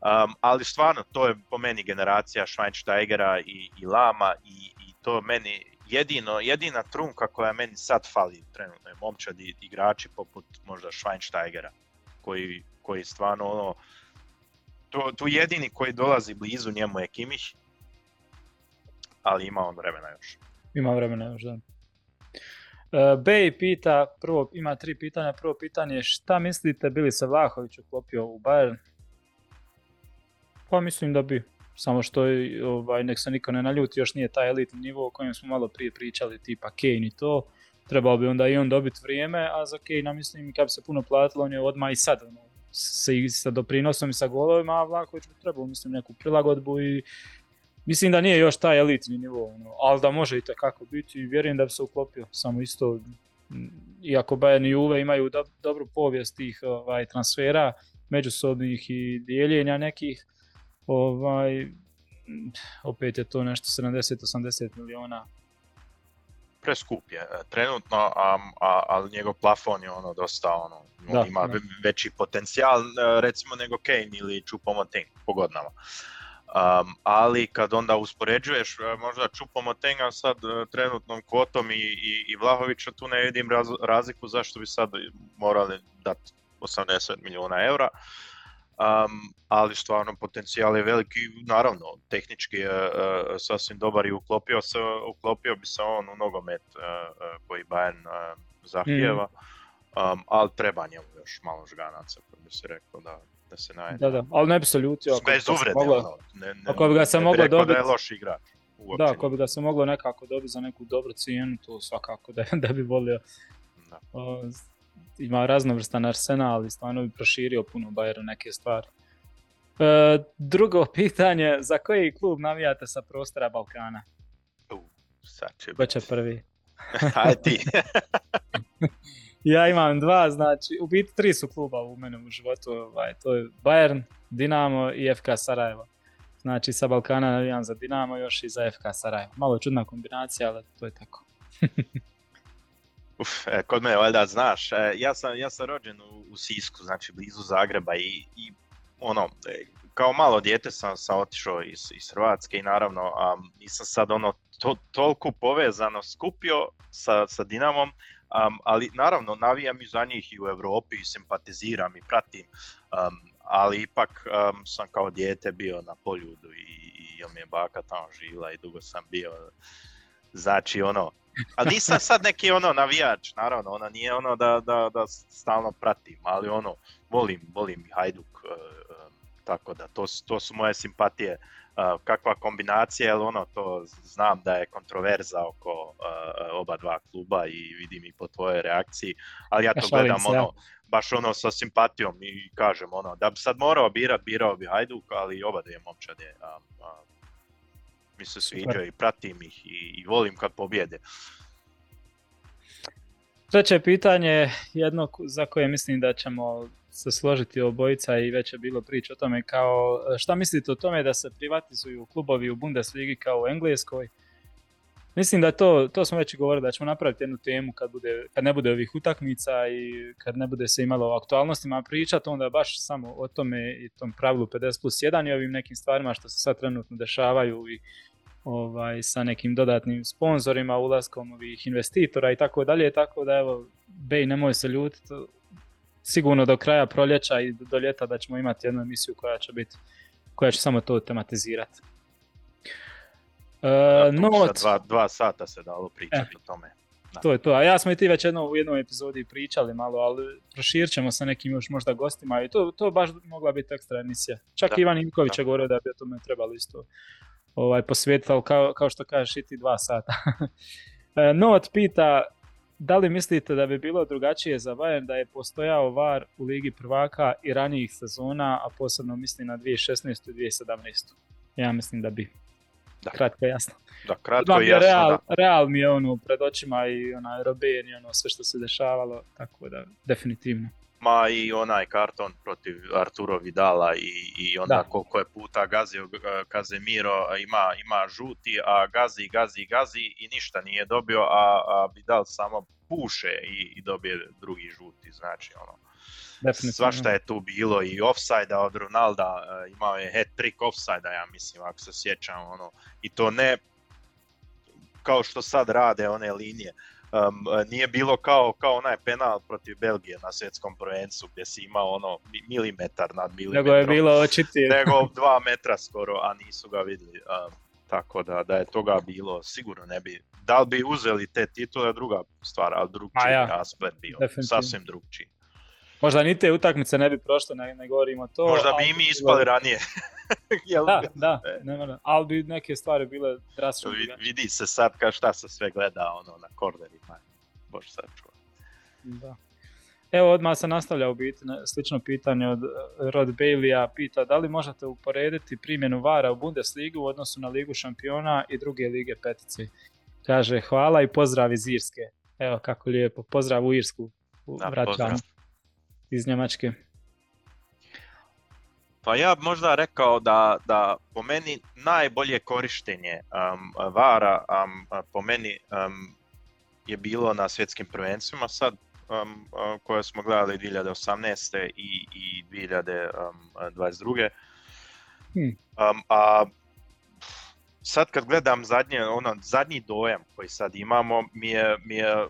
S2: Um, ali stvarno, to je po meni generacija Schweinsteigera i, i Lama i, i to meni jedino, jedina trunka koja meni sad fali trenutno je momčadi igrači poput možda Schweinsteigera koji, koji stvarno ono to, tu jedini koji dolazi blizu njemu je Kimih ali ima on vremena još.
S1: Ima vremena još, da. Uh, Bej pita, prvo, ima tri pitanja. Prvo pitanje je šta mislite bili se Vlahović uklopio u Bayern? Pa mislim da bi samo što ovaj, nek se niko ne naljuti, još nije taj elitni nivo o kojem smo malo prije pričali, tipa Kane i to. Trebao bi onda i on dobiti vrijeme, a za Kane, mislim, kad bi se puno platilo, on je odmah i sad, ono, sa, sa doprinosom i sa golovima, a Vlaković bi trebao, mislim, neku prilagodbu i mislim da nije još taj elitni nivo, ono, ali da može i kako biti i vjerujem da bi se uklopio, samo isto, iako Bayern i Juve imaju dobru povijest tih ovaj, transfera, međusobnih i dijeljenja nekih, ovaj, opet je to nešto 70-80 miliona.
S2: Preskup je e, trenutno, a, a, ali njegov plafon je ono dosta ono, da, ima da. veći potencijal e, recimo nego Kane ili Choupo-Moting po godinama. Um, ali kad onda uspoređuješ e, možda Choupo-Motinga sad trenutnom kvotom i, i, i Vlahovića, tu ne vidim raz, razliku zašto bi sad morali dati 80 milijuna eura. Um, ali stvarno potencijal je veliki, naravno tehnički je uh, sasvim dobar i uklopio, se, uklopio bi se on u nogomet uh, koji Bayern uh, zahtijeva, mm. um, ali treba njemu još malo žganaca, kako bi se rekao da, da se najde.
S1: Da, da, ali ne bi se ljutio.
S2: Bez uvrede, ono,
S1: ne, ne, ako bi ga se moglo dobiti.
S2: da je loš igrač.
S1: Da, ako bi ga se moglo nekako dobiti za neku dobru cijenu, to svakako da, da bi volio. Da. Uh, ima raznovrstan arsenal i stvarno bi proširio puno Bayern neke stvari. E, drugo pitanje, za koji klub navijate sa prostora Balkana?
S2: Uh, sad će
S1: Ko će prvi?
S2: Hajde ti.
S1: Ja imam dva, znači, u biti tri su kluba u mene u životu, ovaj, to je Bayern, Dinamo i FK Sarajevo. Znači sa Balkana navijam za Dinamo još i za FK Sarajevo. Malo čudna kombinacija, ali to je tako.
S2: Uf, e, kod mene valjda znaš, e, ja, sam, ja sam rođen u, u Sisku, znači blizu Zagreba i, i ono, e, kao malo dijete sam, sam otišao iz, iz Hrvatske i naravno um, nisam sad ono to, toliko povezano skupio sa, sa Dinamom, um, ali naravno navijam i za njih i u Europi i simpatiziram i pratim, um, ali ipak um, sam kao dijete bio na poljudu i, i je baka tamo žila i dugo sam bio Znači ono, ali nisam sad neki ono navijač, naravno, ona nije ono da, da, da stalno pratim, ali ono, volim, volim Hajduk, uh, tako da to, to su moje simpatije. Uh, kakva kombinacija, jer ono, to znam da je kontroverza oko uh, oba dva kluba i vidim i po tvojoj reakciji, ali ja to gledam ono, baš ono sa simpatijom i kažem ono, da bi sad morao birat, birao bi Hajduk, ali oba dvije momčade um, um, mi se sviđaju i pratim ih i, i volim kad pobjede.
S1: Treće pitanje, jedno za koje mislim da ćemo se složiti obojica i već je bilo priča o tome kao šta mislite o tome da se privatizuju klubovi u Bundesligi kao u Engleskoj? Mislim da to, to smo već govorili da ćemo napraviti jednu temu kad, bude, kad ne bude ovih utakmica i kad ne bude se imalo o aktualnostima pričati, onda baš samo o tome i tom pravilu 50 plus 1 i ovim nekim stvarima što se sad trenutno dešavaju i ovaj, sa nekim dodatnim sponzorima, ulaskom ovih investitora i tako dalje, tako da evo, Bej nemoj se ljutiti, sigurno do kraja proljeća i do ljeta da ćemo imati jednu emisiju koja će biti, koja će samo to tematizirati.
S2: Uh, not... dva, dva sata se dalo pričati eh, o tome.
S1: Da. To je to, a ja smo i ti već jedno, u jednoj epizodi pričali malo, ali proširit ćemo sa nekim još možda gostima i to, to baš mogla biti ekstra emisija. Čak da, Ivan Ivković je govorio da bi o tome trebalo isto ovaj, posvijetiti, ali kao, kao što kažeš i ti dva sata. E, Not pita da li mislite da bi bilo drugačije za Bayern da je postojao VAR u Ligi prvaka i ranijih sezona, a posebno mislim na 2016. i 2017. Ja mislim da bi. Da. Kratko jasno.
S2: Da, kratko i jasno.
S1: Real, da. real mi je ono pred očima i onaj Robben i ono sve što se dešavalo, tako da definitivno
S2: ma i onaj karton protiv Arturo Vidala i, i onda da. koliko je puta gazio Kazemiro ima, ima žuti, a gazi, gazi, gazi i ništa nije dobio, a, a Vidal samo puše i, i dobije drugi žuti, znači ono. Svašta je tu bilo i offside od Ronalda, e, imao je hat-trick offside ja mislim, ako se sjećam, ono, i to ne kao što sad rade one linije, um, nije bilo kao, kao onaj penal protiv Belgije na svjetskom prvencu gdje si imao ono milimetar nad milimetrom.
S1: Nego je bilo očiti.
S2: Nego dva metra skoro, a nisu ga vidjeli. Um, tako da, da je toga bilo, sigurno ne bi. Da li bi uzeli te titule, druga stvar, ali drugčiji ja, rasplet bio. Sasvim drugčiji.
S1: Možda ni te utakmice ne bi prošle, ne, ne govorimo to.
S2: Možda bi i mi ispali ranije.
S1: da, da, ne mora. ali bi neke stvari bile drastično.
S2: Vidi, vidi se sad kao šta se sve gleda ono, na kornerima. Bož sad čuva.
S1: Da. Evo odmah se nastavlja u biti slično pitanje od Rod Baileya. Pita da li možete uporediti primjenu Vara u Bundesligu u odnosu na Ligu šampiona i druge lige petice. Kaže hvala i pozdrav iz Irske. Evo kako lijepo. Pozdrav u Irsku. Da, pozdrav iz Njemačke?
S2: Pa ja bi možda rekao da, da po meni najbolje korištenje um, vara um, po meni um, je bilo na svjetskim prvenstvima sad um, koje smo gledali 2018. i, i 2022. Hmm. Um, a sad kad gledam zadnje, ono, zadnji dojam koji sad imamo mi je, mi je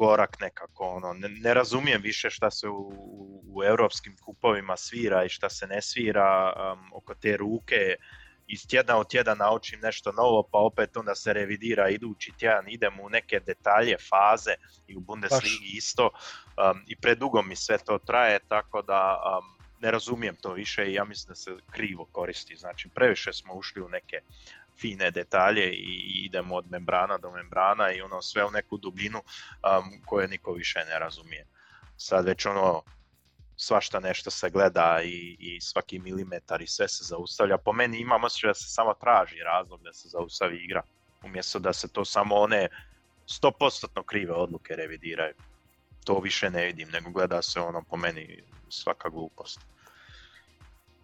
S2: gorak nekako, ono, ne, ne razumijem više šta se u, u europskim kupovima svira i šta se ne svira um, oko te ruke, iz tjedna u tjedan naučim nešto novo, pa opet onda se revidira idući tjedan, idem u neke detalje, faze i u Bundesligi isto um, i predugo mi sve to traje, tako da um, ne razumijem to više i ja mislim da se krivo koristi, znači previše smo ušli u neke fine detalje i idemo od membrana do membrana i ono sve u neku dubinu um, koje niko više ne razumije. Sad već ono svašta nešto se gleda i, i svaki milimetar i sve se zaustavlja. Po meni imam osjećaj da se samo traži razlog da se zaustavi igra, umjesto da se to samo one 100% krive odluke revidiraju. To više ne vidim, nego gleda se ono po meni svaka glupost.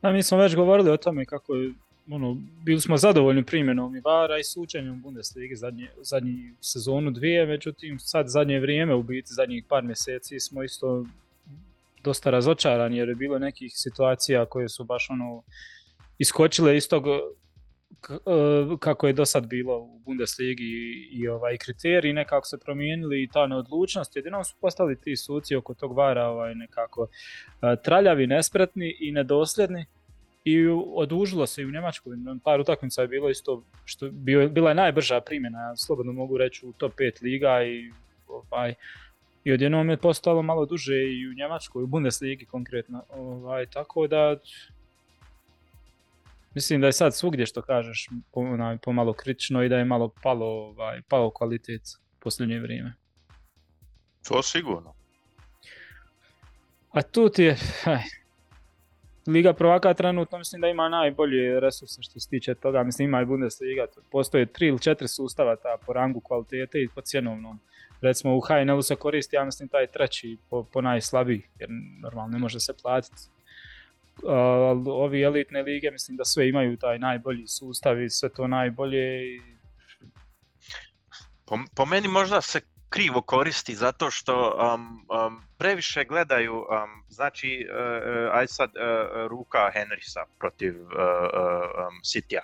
S1: A mi smo već govorili o tome kako je ono, bili smo zadovoljni primjenom i Vara i sučenjem Bundesligi zadnje, zadnji sezonu dvije, međutim sad zadnje vrijeme, u biti zadnjih par mjeseci smo isto dosta razočarani jer je bilo nekih situacija koje su baš ono iskočile iz tog e, kako je do sad bilo u Bundesligi i, i ovaj kriteriji nekako se promijenili i ta neodlučnost. Jedino su postali ti suci oko tog vara ovaj nekako e, traljavi, nespretni i nedosljedni i odužilo se i u Njemačkoj. Par utakmica je bilo isto, što bio, bila je najbrža primjena, slobodno mogu reći, u top 5 liga i ovaj, i odjednom je postalo malo duže i u Njemačkoj, u Bundesligi konkretno. Ovaj, tako da mislim da je sad svugdje što kažeš pomalo kritično i da je malo palo, ovaj, palo kvalitet posljednje vrijeme.
S2: To sigurno.
S1: A tu ti je, aj, Liga prvaka trenutno mislim da ima najbolje resurse što se tiče toga, mislim ima i Bundesliga, postoje tri ili četiri sustava ta po rangu kvalitete i po cjenovnom. Recimo u HNL-u se koristi, ja mislim taj treći po, po najslabiji, jer normalno ne može se platiti. Ovi elitne lige mislim da sve imaju taj najbolji sustav i sve to najbolje. I...
S2: Po, po meni možda se krivo koristi zato što um, um, previše gledaju, um, znači, uh, aj sad uh, ruka Henrisa protiv uh, um, Citya.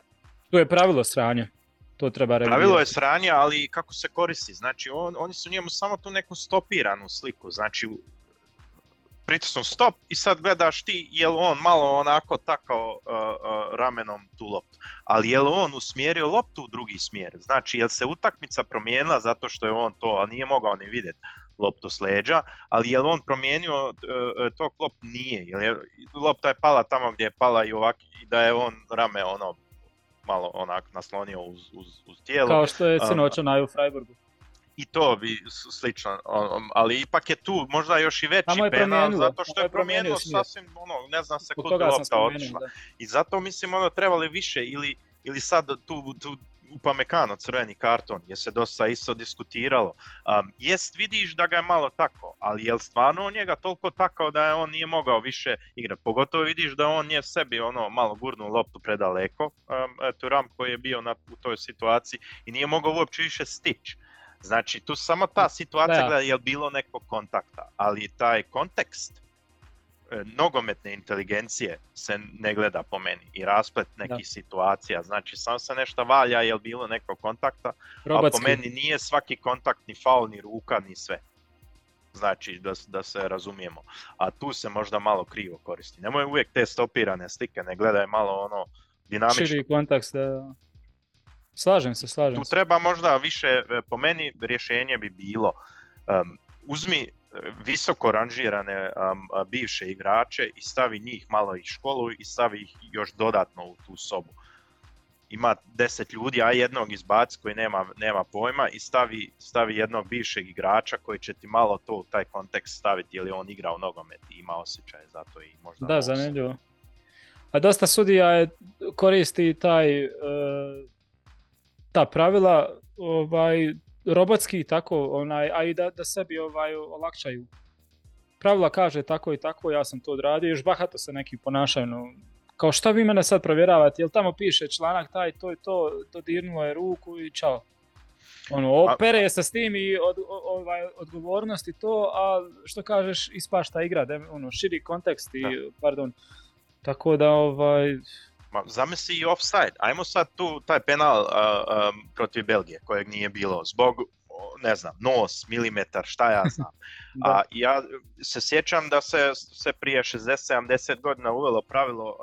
S1: To je pravilo sranja. To treba
S2: Pravilo je sranje, ali kako se koristi? Znači, on, oni su njemu samo tu neku stopiranu sliku. Znači, pritisnu stop i sad gledaš ti jel on malo onako takao uh, uh, ramenom tu loptu. Ali jel on usmjerio loptu u drugi smjer? Znači jel se utakmica promijenila zato što je on to, a nije mogao ni vidjeti loptu s leđa, ali jel on promijenio uh, to klop? Nije. Jel je, lopta je pala tamo gdje je pala i ovak, i da je on rame ono malo onak naslonio uz, uz, uz tijelo.
S1: Kao što je sinoć onaj u Freiburgu
S2: i to bi slično, ali ipak je tu možda još i veći penal zato što je promijenio sasvim, ono, ne znam se kud lopta otišla. I zato mislim ono trebali više ili, ili sad tu, tu Upamecano crveni karton, je se dosta isto diskutiralo. Um, jest vidiš da ga je malo tako, ali je li stvarno on njega toliko takao da je on nije mogao više igrati? Pogotovo vidiš da on je sebi ono malo gurnu loptu predaleko, um, Turam koji je bio na, u toj situaciji i nije mogao uopće više stići. Znači, tu samo ta situacija gleda je bilo nekog kontakta, ali taj kontekst e, nogometne inteligencije se ne gleda po meni i rasplet nekih situacija. Znači, samo se nešto valja je li bilo nekog kontakta, a po meni nije svaki kontakt ni faul, ni ruka, ni sve. Znači, da, da se razumijemo. A tu se možda malo krivo koristi. Nemoj uvijek te stopirane slike, ne gledaj malo ono dinamično.
S1: Širi kontakt, da. Slažem se, slažem
S2: tu treba možda više, e, po meni rješenje bi bilo, um, uzmi e, visoko ranžirane um, bivše igrače i stavi njih malo iz školu i stavi ih još dodatno u tu sobu. Ima deset ljudi, a jednog izbaci koji nema, nema pojma i stavi, stavi jednog bivšeg igrača koji će ti malo to u taj kontekst staviti ili on igra u nogomet i ima osjećaj za to i možda...
S1: Da, zanimljivo. A dosta sudija je, koristi taj uh, ta pravila ovaj robotski tako onaj a i da, da sebi ovaj olakšaju. Pravila kaže tako i tako, ja sam to odradio, još bahato se neki ponašaju. No, kao šta vi mene sad provjeravate, jel tamo piše članak taj, to i to, dodirnulo je ruku i čao. Ono, opere se s tim i od, ovaj, odgovornost i to, a što kažeš, ispašta igra, da, ono, širi kontekst i, pardon, tako da, ovaj,
S2: Ma, zamisli i offside. Ajmo sad tu taj penal uh, um, protiv Belgije kojeg nije bilo zbog ne znam, nos, milimetar, šta ja znam. A ja se sjećam da se, se prije 60-70 godina uvelo pravilo uh,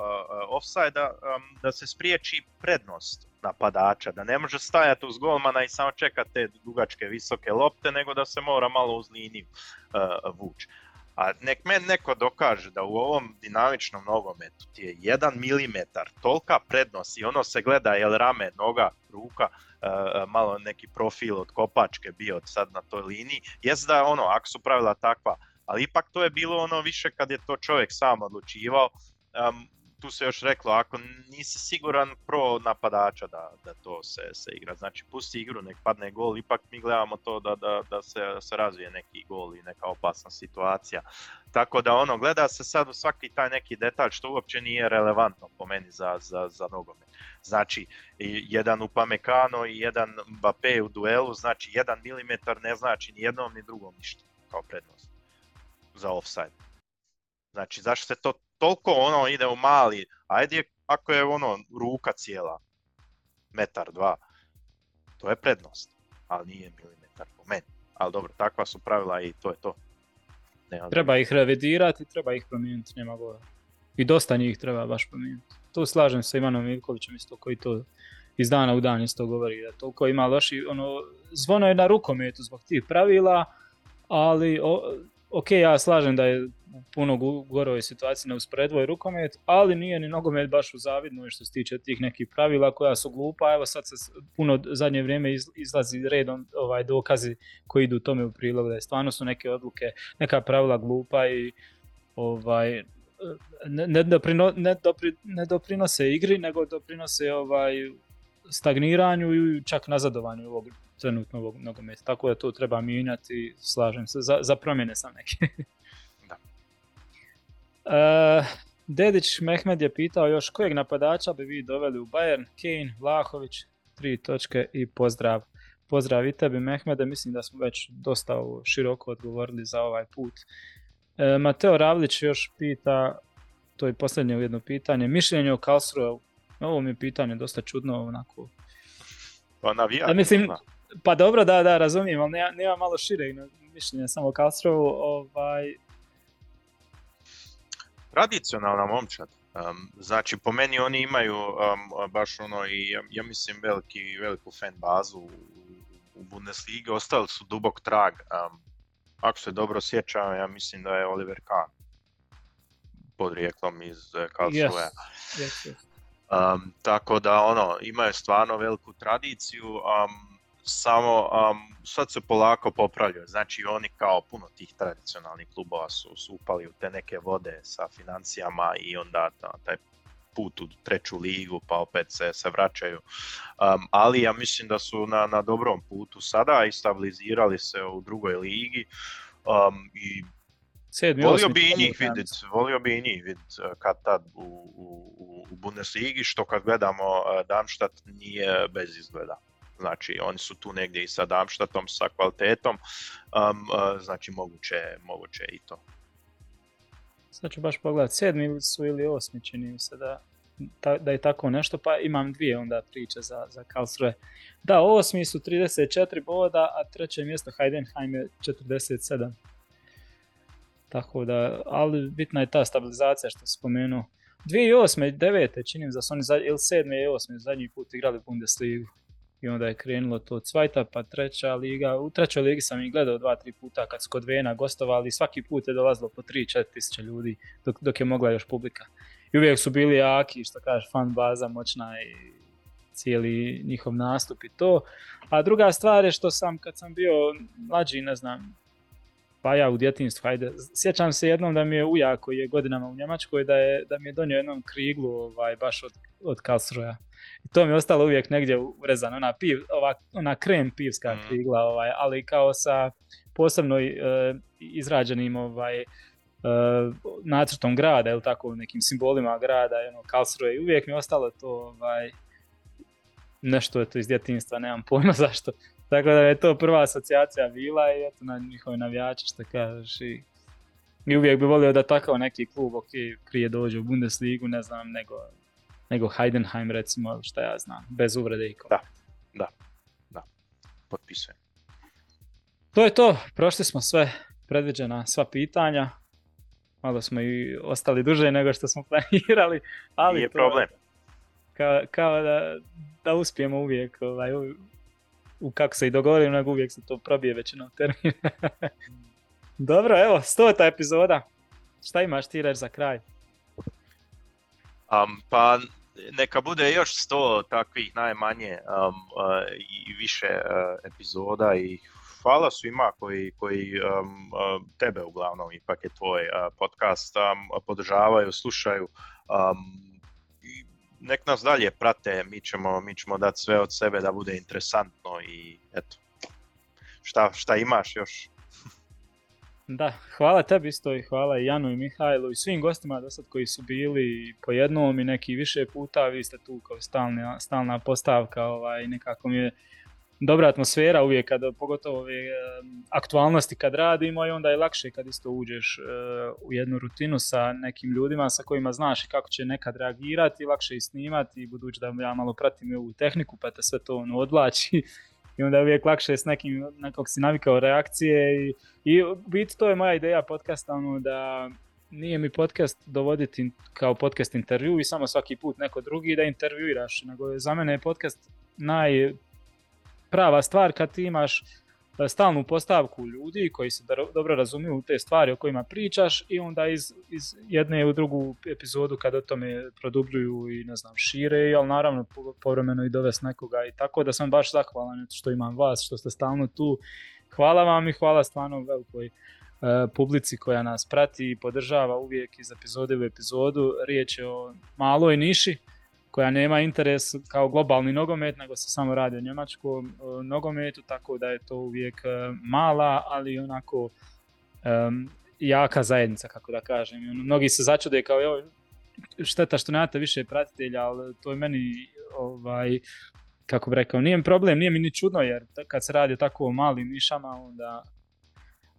S2: offside um, da se spriječi prednost napadača, da ne može stajati uz golmana i samo čekati te dugačke visoke lopte, nego da se mora malo uz liniju uh, vući. A nek men neko dokaže da u ovom dinamičnom nogometu ti je jedan milimetar tolika prednost i ono se gleda jel rame, noga, ruka, e, malo neki profil od kopačke bio sad na toj liniji. Jest da ono, ako su pravila takva, ali ipak to je bilo ono više kad je to čovjek sam odlučivao, tu se još reklo, ako nisi siguran pro napadača da, da to se, se igra, znači pusti igru, nek padne gol, ipak mi gledamo to da, da, da se, se razvije neki gol i neka opasna situacija. Tako da ono, gleda se sad u svaki taj neki detalj što uopće nije relevantno po meni za, za, za nogomet. Znači, jedan Upamecano i jedan Mbappé u duelu, znači jedan milimetar ne znači ni jednom ni drugom ništa kao prednost za offside. Znači, zašto se to toliko ono ide u mali, ajde ako je ono ruka cijela, metar, dva, to je prednost, ali nije milimetar po meni. Ali dobro, takva su pravila i to je to.
S1: treba ih revidirati, treba ih promijeniti, nema govora. I dosta njih treba baš promijeniti. Tu slažem se Ivanom Ivkovićem isto koji to iz dana u dan isto govori da toliko ima loši, ono, zvono je na rukometu zbog tih pravila, ali ok, ja slažem da je puno goroj situaciji na usporedvoj rukomet, ali nije ni nogomet baš u zavidnoj što se tiče tih nekih pravila koja su glupa. Evo sad se puno zadnje vrijeme izlazi redom ovaj, dokazi koji idu tome u prilog da je stvarno su neke odluke, neka pravila glupa i ovaj, ne, ne, ne, doprinose igri, nego doprinose ovaj, stagniranju i čak nazadovanju ovog trenutnog nogometa. Tako da to treba mijenjati, slažem se, za, za promjene sam neke. da. Uh, Dedić Mehmed je pitao još kojeg napadača bi vi doveli u Bayern, Kane, Vlahović, tri točke i pozdrav. Pozdrav i tebi Mehmede, mislim da smo već dosta široko odgovorili za ovaj put. E, Mateo Ravlić još pita, to je posljednje jedno pitanje, mišljenje o Karlsruhe ovo mi je pitanje dosta čudno onako.
S2: Pa navija.
S1: Ja, mislim, pa dobro, da, da, razumijem, ali nema, nema malo šire mišljenja samo Kalstrovu. Ovaj...
S2: Tradicionalna momčad. Um, znači, po meni oni imaju um, baš ono i ja, mislim veliki, veliku fan bazu u, u Bundesliga. Ostali su dubok trag. Um, ako se dobro sjećam, ja mislim da je Oliver Kahn podrijeklom iz uh, Karlsruhe.
S1: Yes, yes,
S2: Um, tako da ono, imaju stvarno veliku tradiciju, um, samo um, sad se polako popravljaju. Znači oni kao puno tih tradicionalnih klubova su, su upali u te neke vode sa financijama i onda taj put u treću ligu pa opet se, se vraćaju. Um, ali ja mislim da su na, na dobrom putu sada i stabilizirali se u drugoj ligi um, i
S1: Sedmi,
S2: volio bi i njih vidjeti, volio bi i njih vidjeti kad tad u, u, u Bundesligi, što kad gledamo uh, Darmstadt nije bez izgleda. Znači oni su tu negdje i sa Darmstadtom, sa kvalitetom, um, uh, znači moguće, moguće i to.
S1: Sad ću baš pogledati, sedmi su ili osmi čini mi se da, da je tako nešto, pa imam dvije onda priče za, za Karlsruhe. Da, osmi su 34 boda, a treće mjesto Heidenheim je 47. Tako da, ali bitna je ta stabilizacija što sam spomenuo. 2008. i 2009. činim da su oni ili 7. i 8. zadnji put igrali Bundesligu. I onda je krenulo to cvajta, pa treća liga. U trećoj ligi sam ih gledao dva, tri puta kad su kod Vena gostovali. Svaki put je dolazilo po 3-4 tisuće ljudi dok, dok je mogla još publika. I uvijek su bili jaki, što kaže, fan baza moćna i cijeli njihov nastup i to. A druga stvar je što sam, kad sam bio mlađi, ne znam, pa ja u djetinstvu, hajde, sjećam se jednom da mi je ujak koji je godinama u Njemačkoj, da, je, da mi je donio jednom kriglu ovaj, baš od, od Karlsruja. I to mi je ostalo uvijek negdje urezano, ona, piv, ova, ona krem pivska mm. krigla, ovaj, ali kao sa posebno uh, izrađenim ovaj, uh, nacrtom grada, ili tako, nekim simbolima grada, ono, Karlsruhe. I uvijek mi je ostalo to ovaj, nešto je to iz djetinstva, nemam pojma zašto. Tako da je to prva asocijacija bila i eto na njihovi navijači što kažeš i, i uvijek bi volio da takav neki klub ok, prije dođe u Bundesligu, ne znam, nego, nego Heidenheim recimo, što ja znam, bez uvrede i
S2: Da, da, da, potpisujem.
S1: To je to, prošli smo sve predviđena sva pitanja, malo smo i ostali duže nego što smo planirali, ali
S2: Nije problem.
S1: Kao, kao da, da uspijemo uvijek ovaj, u kako se i dogovorim, nego uvijek se to probije većinom termina. Dobro, evo, stota epizoda. Šta imaš ti reći za kraj?
S2: Um, pa neka bude još sto takvih najmanje um, uh, i više uh, epizoda i hvala svima koji, koji um, uh, tebe uglavnom ipak je tvoj podcast um, podržavaju, slušaju um, nek nas dalje prate, mi ćemo, mi ćemo dati sve od sebe da bude interesantno i eto, šta, šta imaš još?
S1: Da, hvala tebi isto i hvala i Janu i Mihajlu i svim gostima do sad koji su bili po jednom i neki više puta, vi ste tu kao stalna, stalna postavka, ovaj, nekako mi je dobra atmosfera uvijek, kada, pogotovo ove aktualnosti kad radimo i onda je lakše kad isto uđeš e, u jednu rutinu sa nekim ljudima sa kojima znaš kako će nekad reagirati, lakše i snimati, budući da ja malo pratim i ovu tehniku pa te sve to ono odlači i onda je uvijek lakše s nekim, nekog si navikao reakcije i, i biti to je moja ideja podcasta, ono da nije mi podcast dovoditi kao podcast intervju i samo svaki put neko drugi da intervjuiraš, nego za mene je podcast naj prava stvar kad ti imaš stalnu postavku ljudi koji se dobro razumiju u te stvari o kojima pričaš i onda iz, iz jedne u drugu epizodu kad o tome produbljuju i ne znam šire, ali naravno povremeno i dovesti nekoga i tako da sam baš zahvalan što imam vas, što ste stalno tu. Hvala vam i hvala stvarno velikoj E, publici koja nas prati i podržava uvijek iz epizode u epizodu. Riječ je o maloj niši koja nema interes kao globalni nogomet, nego se samo radi o njemačkom e, nogometu, tako da je to uvijek e, mala, ali onako jaka zajednica, kako da kažem. Ono, mnogi se začude kao, evo, šteta što nemate više pratitelja, ali to je meni, ovaj, kako bi rekao, nije problem, nije mi ni čudno, jer kad se radi o tako malim nišama, onda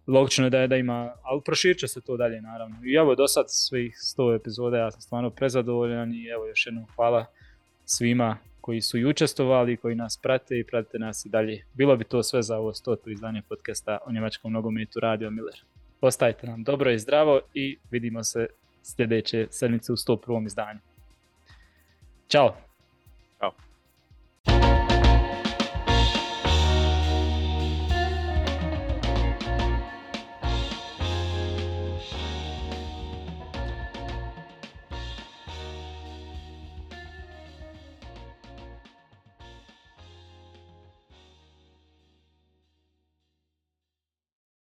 S1: logično je da, da ima, ali proširit će se to dalje naravno. I evo do sad svih 100 epizoda ja sam stvarno prezadovoljan i evo još jednom hvala svima koji su i učestvovali, koji nas prate i pratite nas i dalje. Bilo bi to sve za ovo 100. izdanje podcasta o njemačkom nogometu Radio Miller. Ostajte nam dobro i zdravo i vidimo se sljedeće sedmice u 101. izdanju. Ćao!
S2: Ćao!